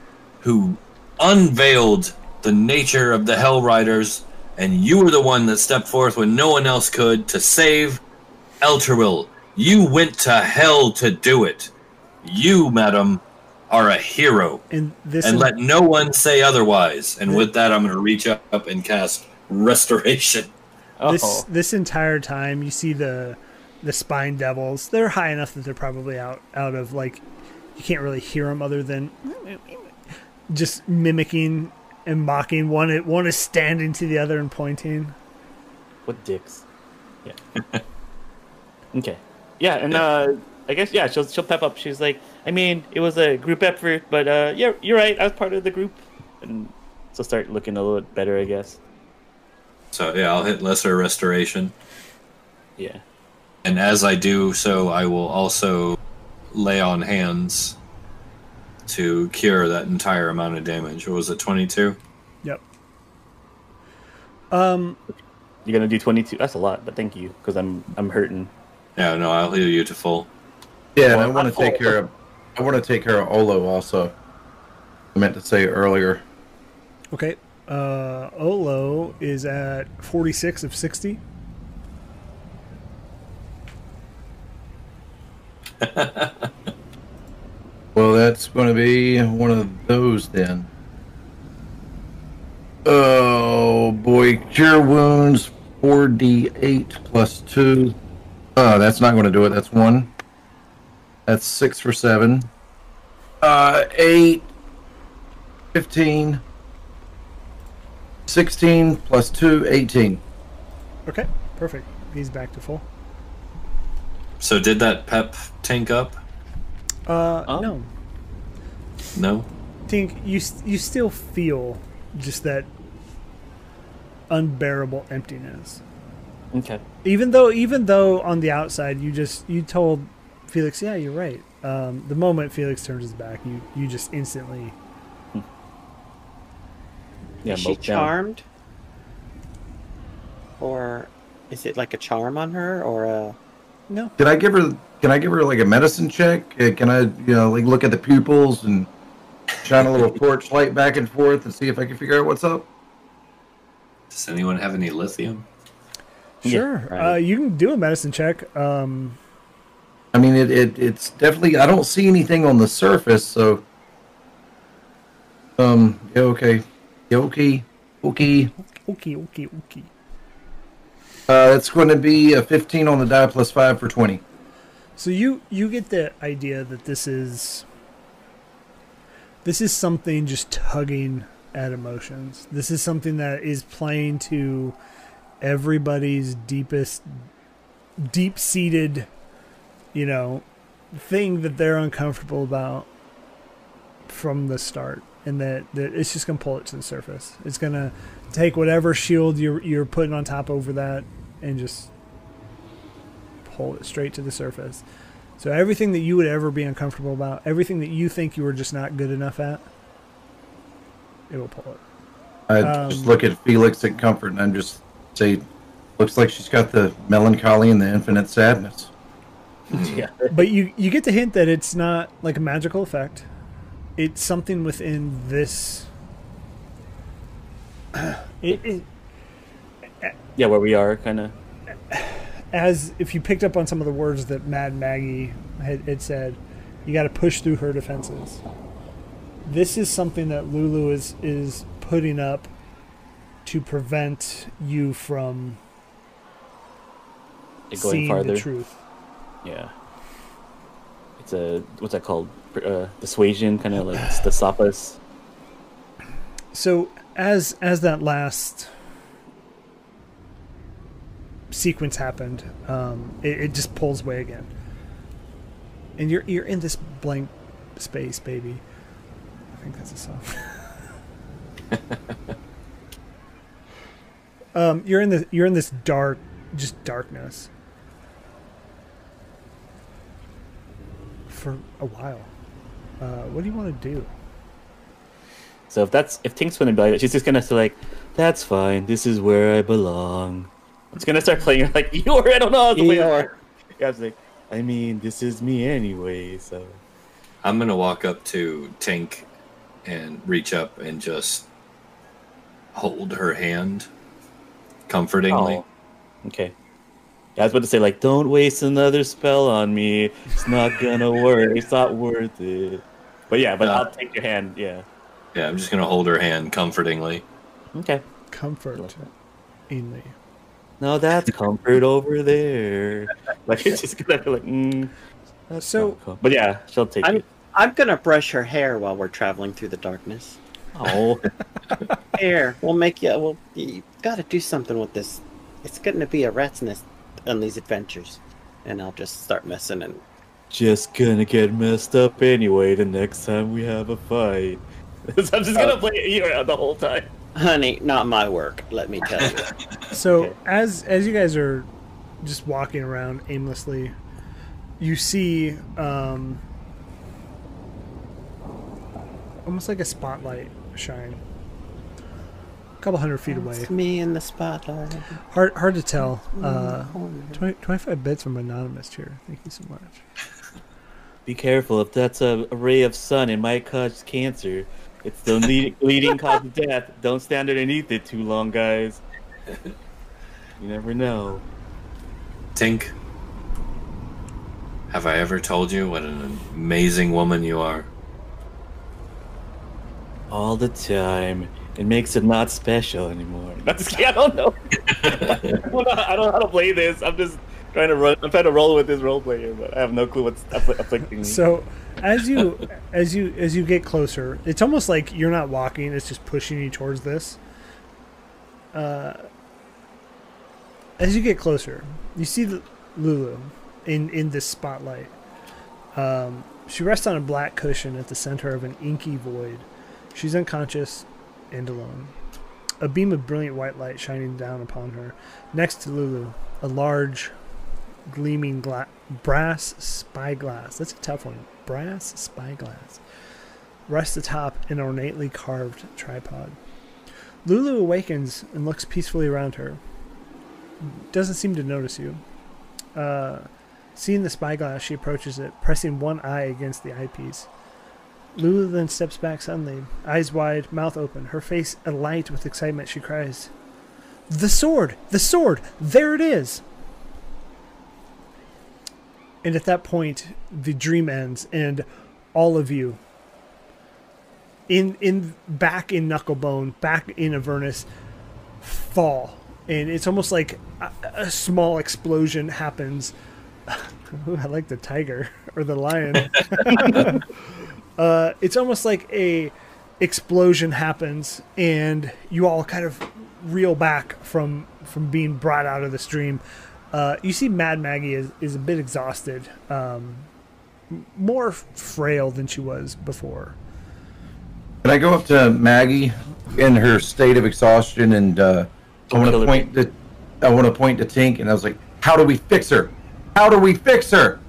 who unveiled the nature of the Hell Riders, and you were the one that stepped forth when no one else could to save Elturel. You went to hell to do it. You, madam, are a hero And this and let no one say otherwise. And with that, I'm going to reach up and cast *laughs* Restoration. Oh, this this entire time you see the the spine devils. They're high enough that they're probably out out of like you can't really hear them other than just mimicking and mocking. One one is standing to the other and pointing. what dicks? Yeah. *laughs* okay. Yeah, and uh, I guess yeah, she'll she'll pep up. She's like, I mean, it was a group effort, but uh, yeah, you're right. I was part of the group, and she'll start looking a little bit better, I guess. So, yeah, I'll hit Lesser Restoration. Yeah. And as I do so, I will also lay on hands to cure that entire amount of damage. What was it, 22? Yep. Um. You're gonna do 22. That's a lot, but thank you, because I'm I'm hurting. Yeah, no, I'll heal you to full. Yeah, and I want to take thought- care of. I want to take care of Olo also. I meant to say earlier. Okay. Uh, Olo is at forty six of sixty. *laughs* Well, that's going to be one of those then. Oh boy, cure wounds 4d8 plus 2. Oh, that's not going to do it. That's 1. That's 6 for 7. Uh 8 15 16 plus 2 18. Okay. Perfect. He's back to full. So, did that pep tank up? Uh, Oh. no. No? Tink, you you still feel just that unbearable emptiness. Okay. Even though even though on the outside you just you told Felix, yeah, you're right. Um, the moment Felix turns his back, you you just instantly Yeah, is she mope down. charmed, or is it like a charm on her, or a? no. Can I give her can I give her like a medicine check? Uh, Can I, you know, like look at the pupils and shine a little torch light back and forth and see if I can figure out what's up? Does anyone have any lithium? Yeah, Sure. right. Uh, you can do a medicine check. Um, I mean, it, it it's definitely. I don't see anything on the surface, so. Um. Yeah. Okay. Okay. Okay. okay, okay, okay. Uh, it's going to be a 15 on the die plus five for 20. So you you get the idea that this is this is something just tugging at emotions. This is something that is playing to everybody's deepest deep seated you know thing that they're uncomfortable about from the start and that, that it's just gonna pull it to the surface. It's gonna take whatever shield you're you're putting on top over that and just pull it straight to the surface. So everything that you would ever be uncomfortable about, everything that you think you were just not good enough at, it will pull it. I Um, just look at Felix at Comfort and I'm just say, looks like she's got the melancholy and the infinite sadness. *laughs* Yeah. But you you get the hint that it's not like a magical effect. It's something within this. It, it, Yeah, where we are, kind of. as if you picked up on some of the words that Mad Maggie had, had said, you got to push through her defenses. This is something that Lulu is is putting up to prevent you from Going seeing farther. the truth. Yeah. It's a what's that called? Uh, dissuasion, kind of like to stop us. So as as that last sequence happened, um, it, it just pulls away again, and you're you're in this blank space, baby. I think that's a song. *laughs* um, you're in the you're in this dark, just darkness for a while. Uh, what do you want to do? So if that's if Tink's gonna be like, she's just gonna say like, "That's fine. This is where I belong." It's gonna start playing like *laughs* Eeyore. I don't know how to play it. Eeyore. Yeah, I was like, I mean, this is me anyway. So I'm gonna walk up to Tink and reach up and just hold her hand comfortingly. Oh, okay. Yeah, I was about to say like, don't waste another spell on me. It's not gonna work. It's not worth it. But yeah, but Uh, I'll take your hand. Yeah. Yeah, I'm just gonna hold her hand comfortingly. Okay. Comfort, Ainley. No, that's *laughs* comfort over there. Like it's just gonna be like, mm, that's So- not com-" but yeah, she'll take I'm it. I'm gonna brush her hair while we're traveling through the darkness. Oh, *laughs* Hair, we'll make you. Well, you gotta do something with this. It's gonna be a rat's nest on these adventures, and I'll just start messing and just gonna get messed up anyway. The next time we have a fight, *laughs* so I'm just gonna play Eeyore the whole time. honey, not my work. Let me tell you. *laughs* So Okay. as as you guys are just walking around aimlessly, you see um, almost like a spotlight shine, a couple hundred feet away. It's me in the spotlight. Hard hard to tell. Uh, 20, 25 bits from anonymous here. Thank you so much. Be careful if that's a, a ray of sun, it might cause cancer. It's the lead, *laughs* leading cause of death. Don't stand underneath it too long, guys. You never know. Tink, have I ever told you what an amazing woman you are? All the time. It makes it not special anymore. That's *laughs* I don't know. I don't know I don't know how to play this. I'm just trying to run. I'm trying to roll with this role player, but I have no clue what's afflicting me. So as you as you as you get closer, it's almost like you're not walking; it's just pushing you towards this. Uh, as you get closer, you see Lulu in in this spotlight. Um, she rests on a black cushion at the center of an inky void. She's unconscious and alone. A beam of brilliant white light shining down upon her. Next to Lulu, a large, gleaming gla- brass spyglass. That's a tough one. Brass spyglass. Rests atop an ornately carved tripod. Lulu awakens and looks peacefully around her. Doesn't seem to notice you. Uh, seeing the spyglass, she approaches it, pressing one eye against the eyepiece. Lulu then steps back suddenly, eyes wide, mouth open, her face alight with excitement. She cries, The sword! The sword! There it is! And at that point, the dream ends, and all of you, in in back in Knucklebone, back in Avernus, fall, and it's almost like a, a small explosion happens. Ooh, *laughs* I like the tiger *laughs* or the lion. *laughs* uh, it's almost like a explosion happens, and you all kind of reel back from from being brought out of the stream. Uh, you see, Mad Maggie is, is a bit exhausted, um, more frail than she was before. Can I go up to Maggie in her state of exhaustion and uh, I want to point to I want to point to Tink and I was like, "How do we fix her? How do we fix her?"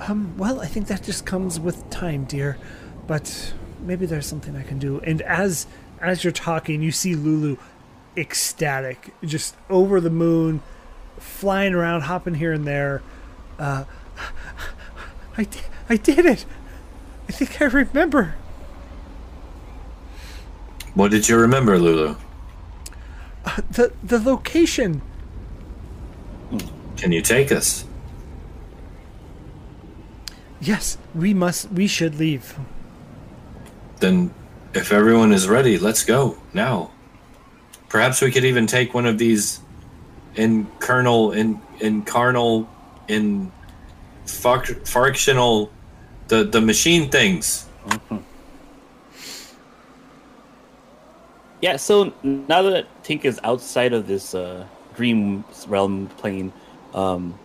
Um, well, I think that just comes with time, dear. But maybe there's something I can do. And as as you're talking, you see Lulu ecstatic, just over the moon, flying around, hopping here and there. Uh, I, di- I did it. I think I remember. What did you remember, Lulu? The the location. Can you take us? Yes, we must. We should leave. Then, if everyone is ready, let's go now. Perhaps we could even take one of these in kernel, in in carnal, in fuck, frictional, the the machine things. Yeah, so now that Tink is outside of this uh, dream realm plane, um,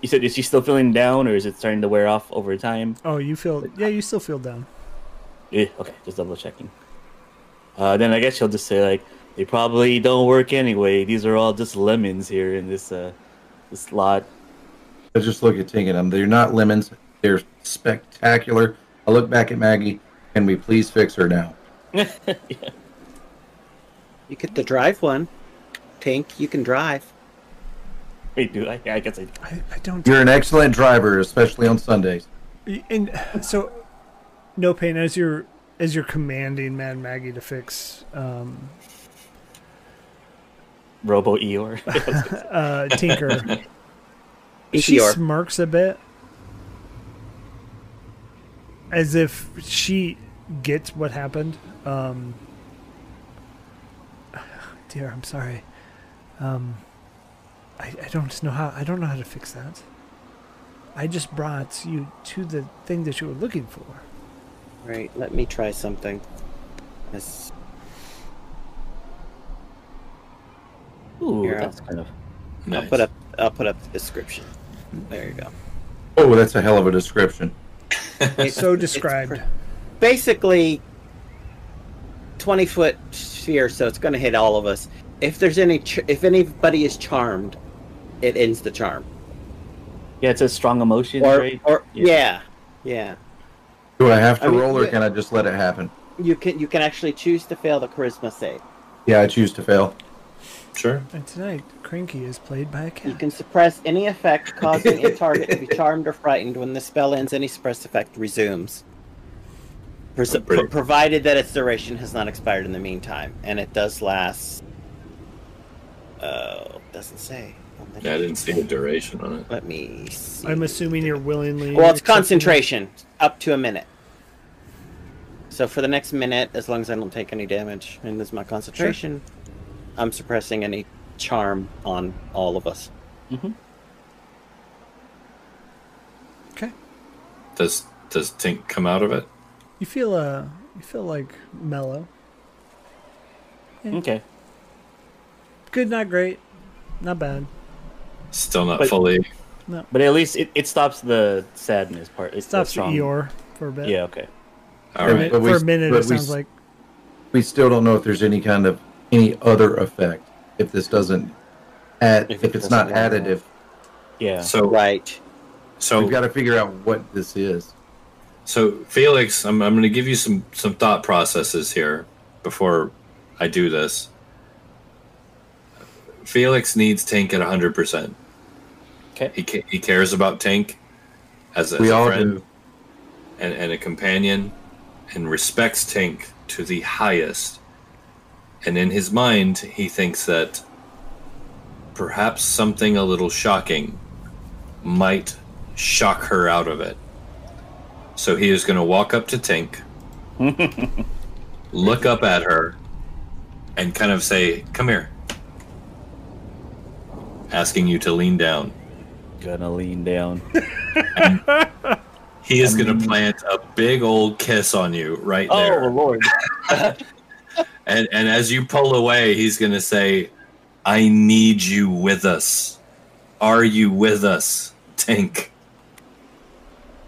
you said is she still feeling down, or is it starting to wear off over time? Oh, you feel? Yeah, you still feel down. Eh, okay, just double checking. Uh, then I guess she'll just say like, they probably don't work anyway. These are all just lemons here in this uh, this lot. I just look at Tink and them. They're not lemons. They're spectacular. I look back at Maggie. Can we please fix her now? *laughs* You get to drive one. Tink, you can drive. Wait, do I? Yeah, I guess I. I, I don't. You're an excellent driver, especially on Sundays. And so, no pain as you're as you're commanding Mad Maggie to fix um, Robo Eeyore. *laughs* *laughs* uh, Tinker. *laughs* she Meteor. smirks a bit, as if she gets what happened. Um, *sighs* dear, I'm sorry. Um, I, I don't know how. I don't know how to fix that. I just brought you to the thing that you were looking for. Right, let me try something. This Ooh, Here, that's kind of. I'll put up I'll put up the description. There you go. Oh, that's a hell of a description. It's- So described. pr- basically 20 foot sphere so it's going to hit all of us if there's any ch- if anybody is charmed it ends the charm Yeah, it's a strong emotion. or right? or Yeah. yeah yeah Do I have to I mean, roll or yeah. can I just let it happen? you can you can actually choose to fail the charisma save Yeah, I choose to fail. Sure. And tonight, Cranky is played by a cat. you can suppress any effect causing a target to be *laughs* charmed or frightened when the spell ends any suppressed effect resumes Pres- Oh, pretty- pro- provided that its duration has not expired in the meantime and it does last oh doesn't say Yeah, I didn't see the duration on it. Let me see. I'm assuming you're willingly. Well, it's accepting- concentration, up to a minute. So for the next minute, as long as I don't take any damage, and this is my concentration, I'm suppressing any charm on all of us. Okay. Does does Tink come out of it? You feel uh, you feel like mellow. Okay. Good, not great, not bad. Still not But- fully. But at least it, it stops the sadness part. It Stops strong. Eeyore for a bit. Yeah, okay. All For, a, right. mi- we for minute, but it we sounds s- like We still don't know if there's any kind of any other effect if this doesn't add If if, it it's not doesn't additive. Yeah. So Right. so We've got to figure out what this is. So Felix, I'm I'm going to give you some some thought processes here before I do this. Felix needs Tank at 100%. Okay. He ca- he cares about Tank as a, as We a all friend do. and, and a companion and respects Tank to the highest. And in his mind, he thinks that perhaps something a little shocking might shock her out of it. So he is going to walk up to Tink, *laughs* look up at her, and kind of say, Come here. Asking you to lean down. Gonna lean down. *laughs* He is going to plant a big old kiss on you right oh, there. Oh lord. *laughs* And and as you pull away, he's gonna say, "I need you with us. Are you with us, Tank?"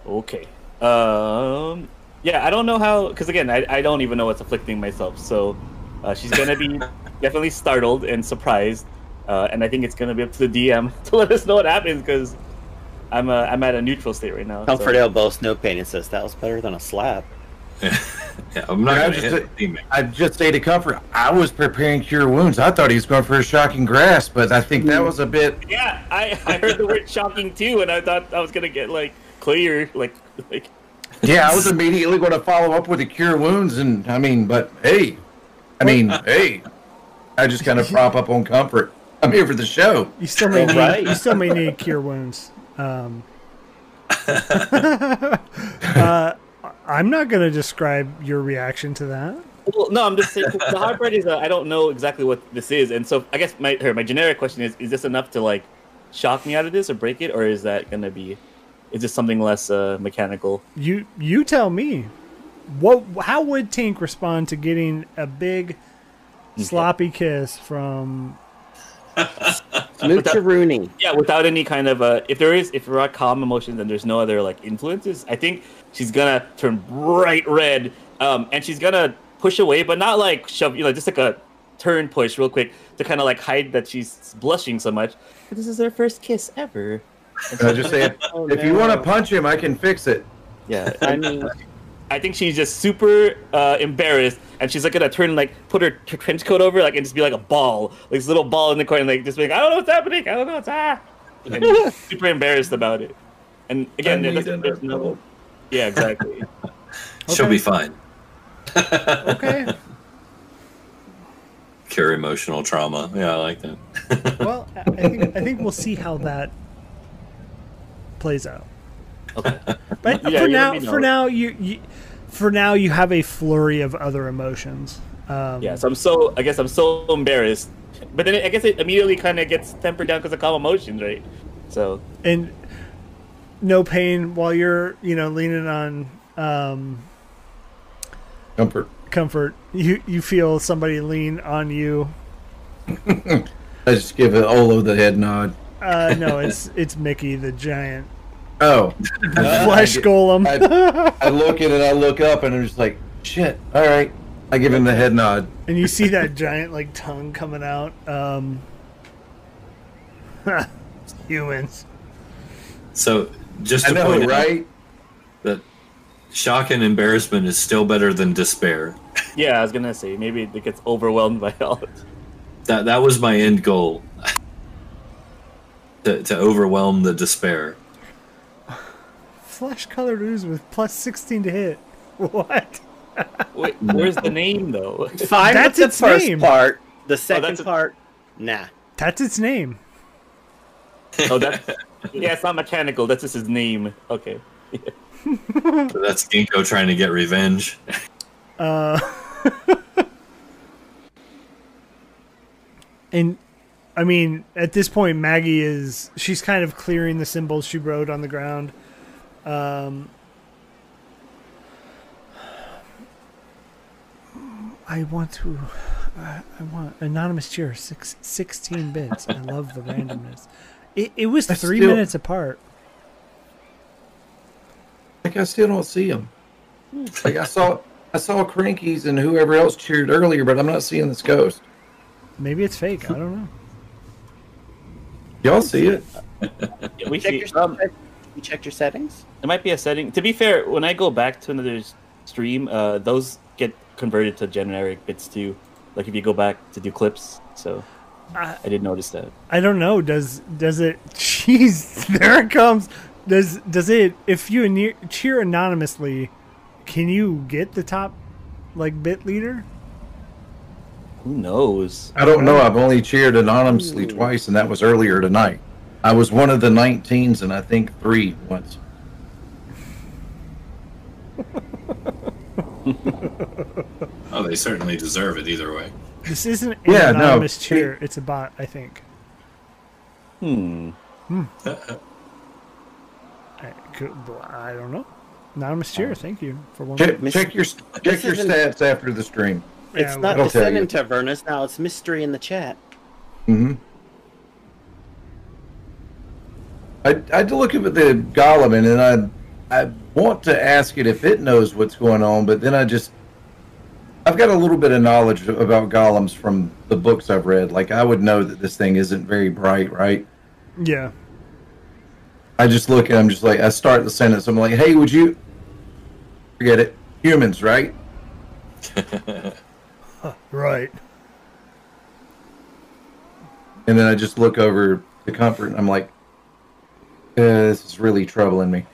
Okay. Um. Yeah, I don't know how, because again, I, I don't even know what's afflicting myself. So, uh, she's gonna be *laughs* definitely startled and surprised, uh, and I think it's gonna be up to the DM *laughs* to let us know what happens. Because I'm uh, I'm at a neutral state right now. so- Comfort elbow, no pain, and says that was better than a slap. *laughs* Yeah, I'm not Yeah, going to just- hit the teammate. I just stayed to comfort. I was preparing cure wounds. I thought he was going for a shocking grasp, but I think that was a bit. Yeah, I, I heard the word shocking too, and I thought I was gonna get like clear, like like. *laughs* Yeah, I was immediately going to follow up with the cure wounds, and I mean, but hey, I mean, hey, I just kind of *laughs* prop up on comfort. I'm here for the show. You still may need, Right. you still may need cure wounds. Um, uh, I'm not going to describe your reaction to that. Well, no, I'm just saying the hard part is uh, I don't know exactly what this is, and so I guess my her, my generic question is: Is this enough to like shock me out of this or break it, or is that gonna be? Is this something less uh, mechanical? You you tell me. What? How would Tink respond to getting a big sloppy kiss from? Smoocheroonie. Yeah, without any kind of uh, if there is if there are calm emotions and there's no other like influences, I think she's gonna turn bright red, um, and she's gonna push away, but not like shove, you know, just like a turn push real quick to kind of like hide that she's blushing so much. This is their first kiss ever. And I just say, *laughs* Oh, if you want to punch him, I can fix it. Yeah, I mean, *laughs* I think she's just super uh, embarrassed, and she's like gonna turn like put her, her trench coat over, like and just be like a ball, like this little ball in the corner, like just be like, I don't know what's happening, I don't know what's ah, and *laughs* super embarrassed about it. And again, I there need doesn't- no, yeah, exactly. *laughs* She'll be fine. Okay. *laughs* Cure emotional trauma. Yeah, I like that. well, I I think I think we'll see how that plays out. Okay. *laughs* But Yeah, for you now, for now, you, you for now you have a flurry of other emotions. Um, Yeah, so I'm so I guess I'm so embarrassed, but then I guess it immediately kind of gets tempered down because of calm emotions, right? So and no pain while you're you know leaning on um, Comfort. comfort. You you feel somebody lean on you. *laughs* I just give it Olo the head nod. Uh, no, *laughs* it's it's Mickey the giant Oh, *laughs* flesh golem. I, I look at it, I look up, and I'm just like, shit. All right. I give him the head nod. and you see that giant like tongue coming out. Um, *laughs* humans. So just to know, point out right? that shock and embarrassment is still better than despair. yeah, I was gonna say maybe it gets overwhelmed by all. It. That that was my end goal. *laughs* to, to overwhelm the despair. Flesh colored ooze with plus sixteen to hit. *laughs* What? Wait, where's the name though? *laughs* fine That's its the first name. part. The second that's a- part, nah. That's its name. oh, that's *laughs* yeah, it's not mechanical. That's just his name. Okay. So that's Ginkgo trying to get revenge. Uh, and I mean, at this point, Maggie is she's kind of clearing the symbols she wrote on the ground. Um, I want to. I I want anonymous cheer six, 16 bits. I love the randomness. It, it was I three still- minutes apart. Like I still don't see him. Like I saw, I saw Crankies and whoever else cheered earlier, but I'm not seeing this ghost. Maybe it's fake. I don't know. Y'all see it? Yeah, we Check see. your, Um, you checked your settings? It might be a setting. To be fair, when I go back to another stream, uh, those get converted to generic bits too. Like if you go back to do clips. So I- I did notice that. I don't know. Does does it? *laughs* Jeez, there it comes. Does does it? If you ane- cheer anonymously, can you get the top like bit leader? Who knows? I don't know. I've only cheered anonymously twice, and that was earlier tonight. I was one of the 19s, and I think three once. *laughs* Oh, they certainly deserve it either way. This isn't an Yeah, no. anonymous cheer. It's a bot, I think. Hmm. *laughs* I, could, I don't know. Anonymous cheer. Thank you for one. Check, check your check your stats after the stream. It's well, not I'll tell descending you. now. It's mystery in the chat. hmm I I had to look at the golem, and then I I want to ask it if it knows what's going on, but then I just I've got a little bit of knowledge about golems from the books I've read. Like I would know that this thing isn't very bright, right? Yeah. I just look at him, just like I start the sentence. I'm like, "Hey, would you forget it? Humans, right?" *laughs* Right. And then I just look over the comfort, and I'm like, uh, "This is really troubling me."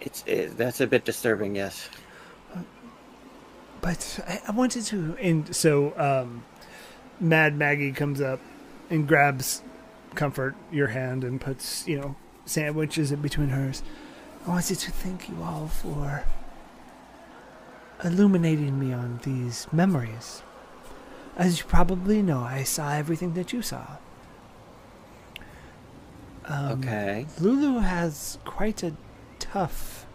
It's it, that's a bit disturbing. Yes. But I, I wanted to, and so um, Mad Maggie comes up and grabs Comfort your hand and puts, you know, sandwiches in between hers. I wanted to thank you all for illuminating me on these memories. As you probably know, I saw everything that you saw. Um, Okay. Lulu has quite a tough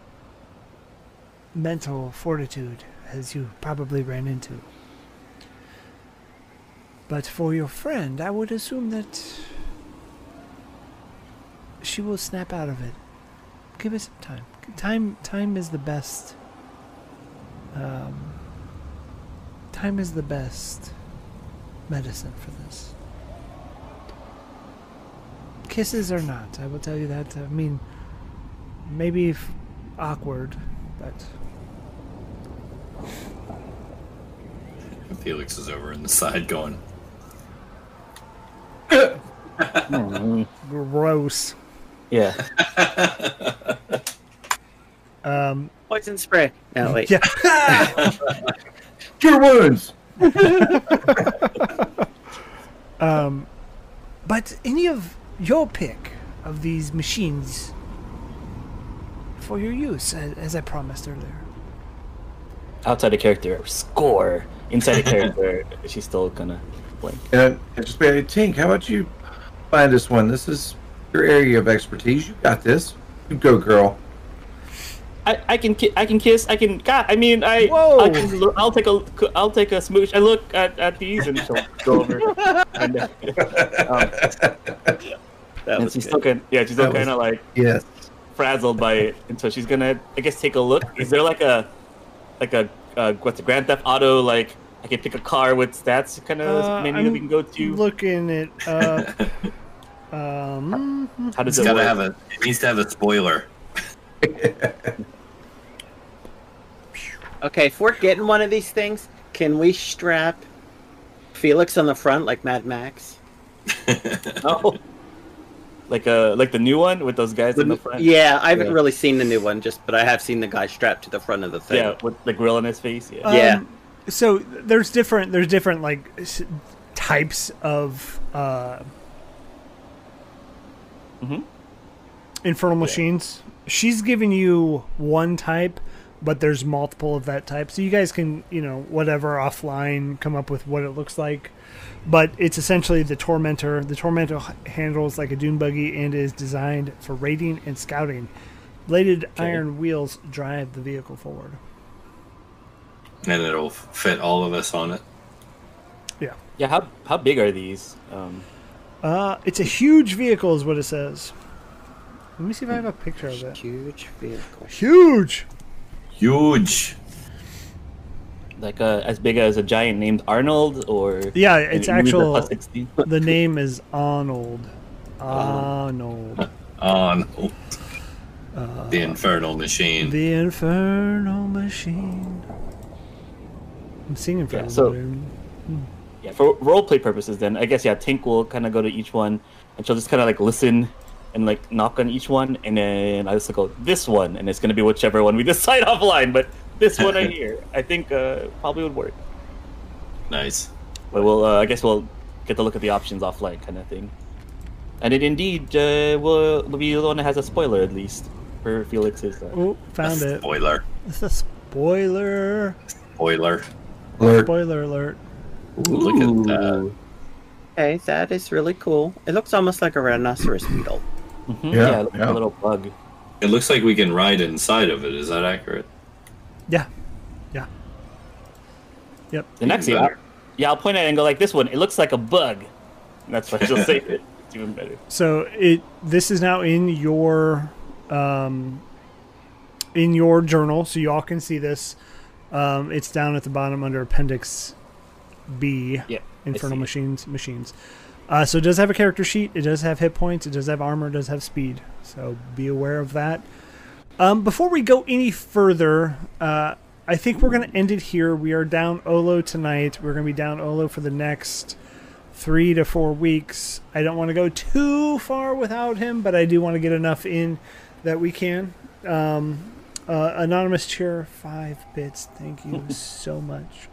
mental fortitude, as you probably ran into. But for your friend, I would assume that she will snap out of it. Give it some time. Time, time is the best. Um, time is the best medicine for this. Kisses or not, I will tell you that. I mean, maybe f- awkward, but Felix is over in the side going, *laughs* gross. Yeah. *laughs* Um, Poison spray. No wait. yeah. *laughs* Cure wounds. Um, but any of your pick of these machines for your use, as, as I promised earlier. Outside the character, score. Inside the *laughs* character, she's still gonna blink. And just be like, Tink, how about you find this one? This is your area of expertise. You got this. You go, girl. I, I can ki- I can kiss I can God I mean I Whoa. I can look, I'll take a I'll take a smooch I look at, at these and she'll go over *laughs* and, uh, *laughs* um, That and she's good. still kind yeah she's still That was- kind of like Yes. frazzled by it and so she's gonna I guess take a look is there like a like a uh, what's a Grand Theft Auto like I can pick a car with stats kind of Uh, menu I'm that we can go to Looking it *laughs* up. um, how does it's it gotta work have a, it needs to have a spoiler. *laughs* Okay, if we're getting one of these things, can we strap Felix on the front like Mad Max? *laughs* oh like a like the new one with those guys in the front Yeah, I haven't Yeah. really seen the new one, just but I have seen the guy strapped to the front of the thing. yeah with the grill on his face yeah Um, Yeah. So there's different there's different like s- types of uh, Mhm. infernal machines. She's giving you one type, but there's multiple of that type. So you guys can you know whatever offline come up with what it looks like. But it's essentially the Tormentor. The Tormentor handles like a dune buggy and is designed for raiding and scouting. Bladed iron wheels drive the vehicle forward. and it'll fit all of us on it. Yeah. yeah how how big are these um Uh, it's a huge vehicle, is what it says. Let me see if I have a picture of it. Huge vehicle. Huge. Huge. Like uh, as big as a giant named Arnold, or Yeah, it's you the actual. plus *laughs* The name is Arnold. Arnold. On the infernal machine. The Infernal Machine. I'm singing for Yeah, everybody. so- Yeah, for roleplay purposes, then I guess yeah, Tink will kind of go to each one, and she'll just kind of like listen and like knock on each one, and then I just go this one, and it's gonna be whichever one we *laughs* decide offline. But this one I *laughs* hear, I think uh, probably would work. Nice. But we'll, uh, I guess we'll get to look at the options offline, kind of thing. And it indeed uh, will will be the one that has a spoiler at least for Felix's. Uh, Oh, found it. Spoiler. It's a spoiler. Spoiler. Alert. Spoiler alert. Ooh, look at that. Okay, that is really cool. It looks almost like a rhinoceros beetle. Mhm, Yeah, yeah, it looks like yeah. a little bug. It looks like we can ride inside of it. Is that accurate? Yeah. Yeah. Yep. The next year, yeah, I'll point at it and go like this one. It looks like a bug. And that's why she'll *laughs* say it. It's even better. So it this is now in your um, in your journal, so you all can see this. Um, it's down at the bottom under Appendix B. Yeah, Infernal it. Machines. Machines. Uh, so it does have a character sheet. It does have hit points. It does have armor. It does have speed. So be aware of that. Um, before we go any further, uh, I think we're going to end it here. We are down Olo tonight. We're going to be down Olo for the next three to four weeks. I don't want to go too far without him, but I do want to get enough in that we can. Um, uh, anonymous cheer, five bits. Thank you *laughs* so much.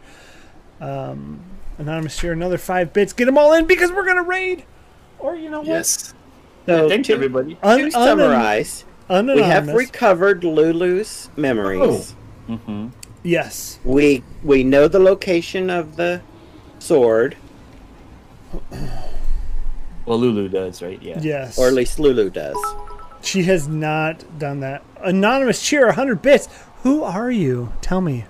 Um, anonymous cheer, another five bits. Get them all in because we're gonna raid. Or you know what? Yes. So Thanks, to, everybody. Un- to un- summarize, we have recovered Lulu's memories. hmm yes. We we know the location of the sword, Well, Lulu does, right? Yeah. Yes. or at least Lulu does. she has not done that. Anonymous cheer, hundred bits. Who are you? Tell me.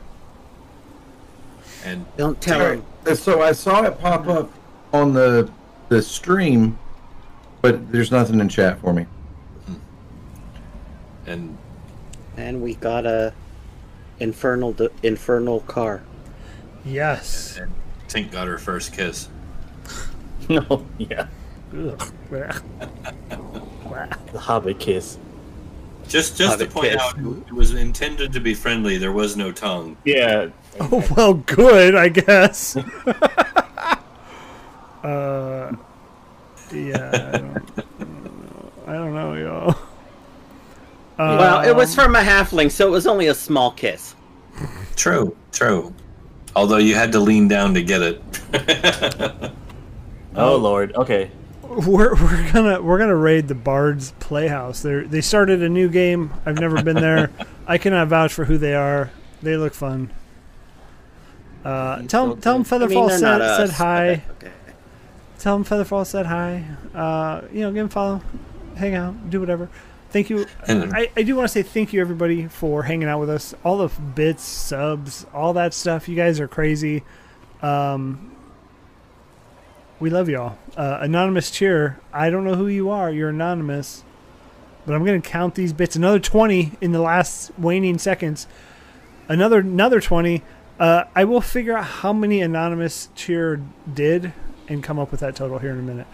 And Don't tell Alright, him. So I saw it pop up on the the stream, but there's nothing in chat for me. And And we got a infernal d- infernal car. Yes. and Tink got her first kiss. No. *laughs* Yeah. *laughs* The Hobbit kiss. Just just to point kiss. out, it was intended to be friendly. There was no tongue. Yeah. Oh well, good, I guess. *laughs* uh, yeah, I don't, I don't know, y'all. Well, it was Um, from a halfling, so it was only a small kiss. *laughs* True, true. Although you had to lean down to get it. Oh Lord. Okay. *laughs* We're, we're gonna we're gonna raid the Bards Playhouse. They they started a new game. I've never been there. *laughs* I cannot vouch for who they are. They look fun. Uh, tell them tell them I mean, Featherfall said, said hi. Okay. Tell them Featherfall said hi. Uh, you know, give them follow, hang out, do whatever. Thank you. *laughs* I, I do want to say thank you everybody for hanging out with us. All the bits, subs, all that stuff. You guys are crazy. Um, we love y'all. Uh, anonymous cheer. I don't know who you are. You're anonymous, but I'm gonna count these bits. Another 20 in the last waning seconds. Another another 20. Uh, I will figure out how many anonymous cheer did and come up with that total here in a minute.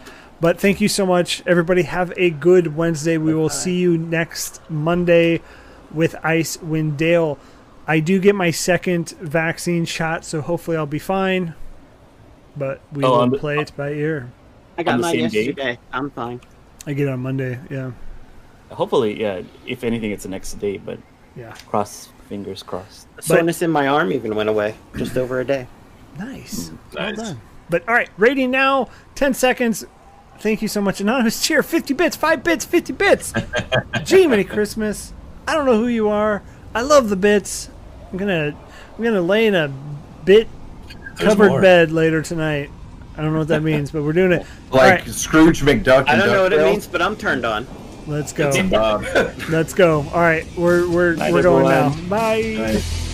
But thank you so much, everybody. Have a good Wednesday. We will see you next Monday with Icewind Dale. I do get my second vaccine shot, so hopefully I'll be fine. But we Oh, will on the- play it by ear. I got On the mine same day? yesterday. I'm fine. I get it on Monday. Yeah, Hopefully, yeah. If anything, it's the next day, but yeah. cross fingers crossed. The soreness in my arm even went away just over a day. Nice. Mm. Nice. Well done. But all right, rating now. Ten seconds. Thank you so much, anonymous cheer. Fifty bits, five bits, fifty bits. *laughs* Gee, Merry Christmas. I don't know who you are. I love the bits. I'm gonna I'm gonna lay in a bit covered bed later tonight. I don't know what that means, but we're doing it. *laughs* Like right, Scrooge McDuck. I don't know what it means, but I'm turned on. let's go. Let's go. All right, we're we're Night, we're going everyone. now. Bye. Nice.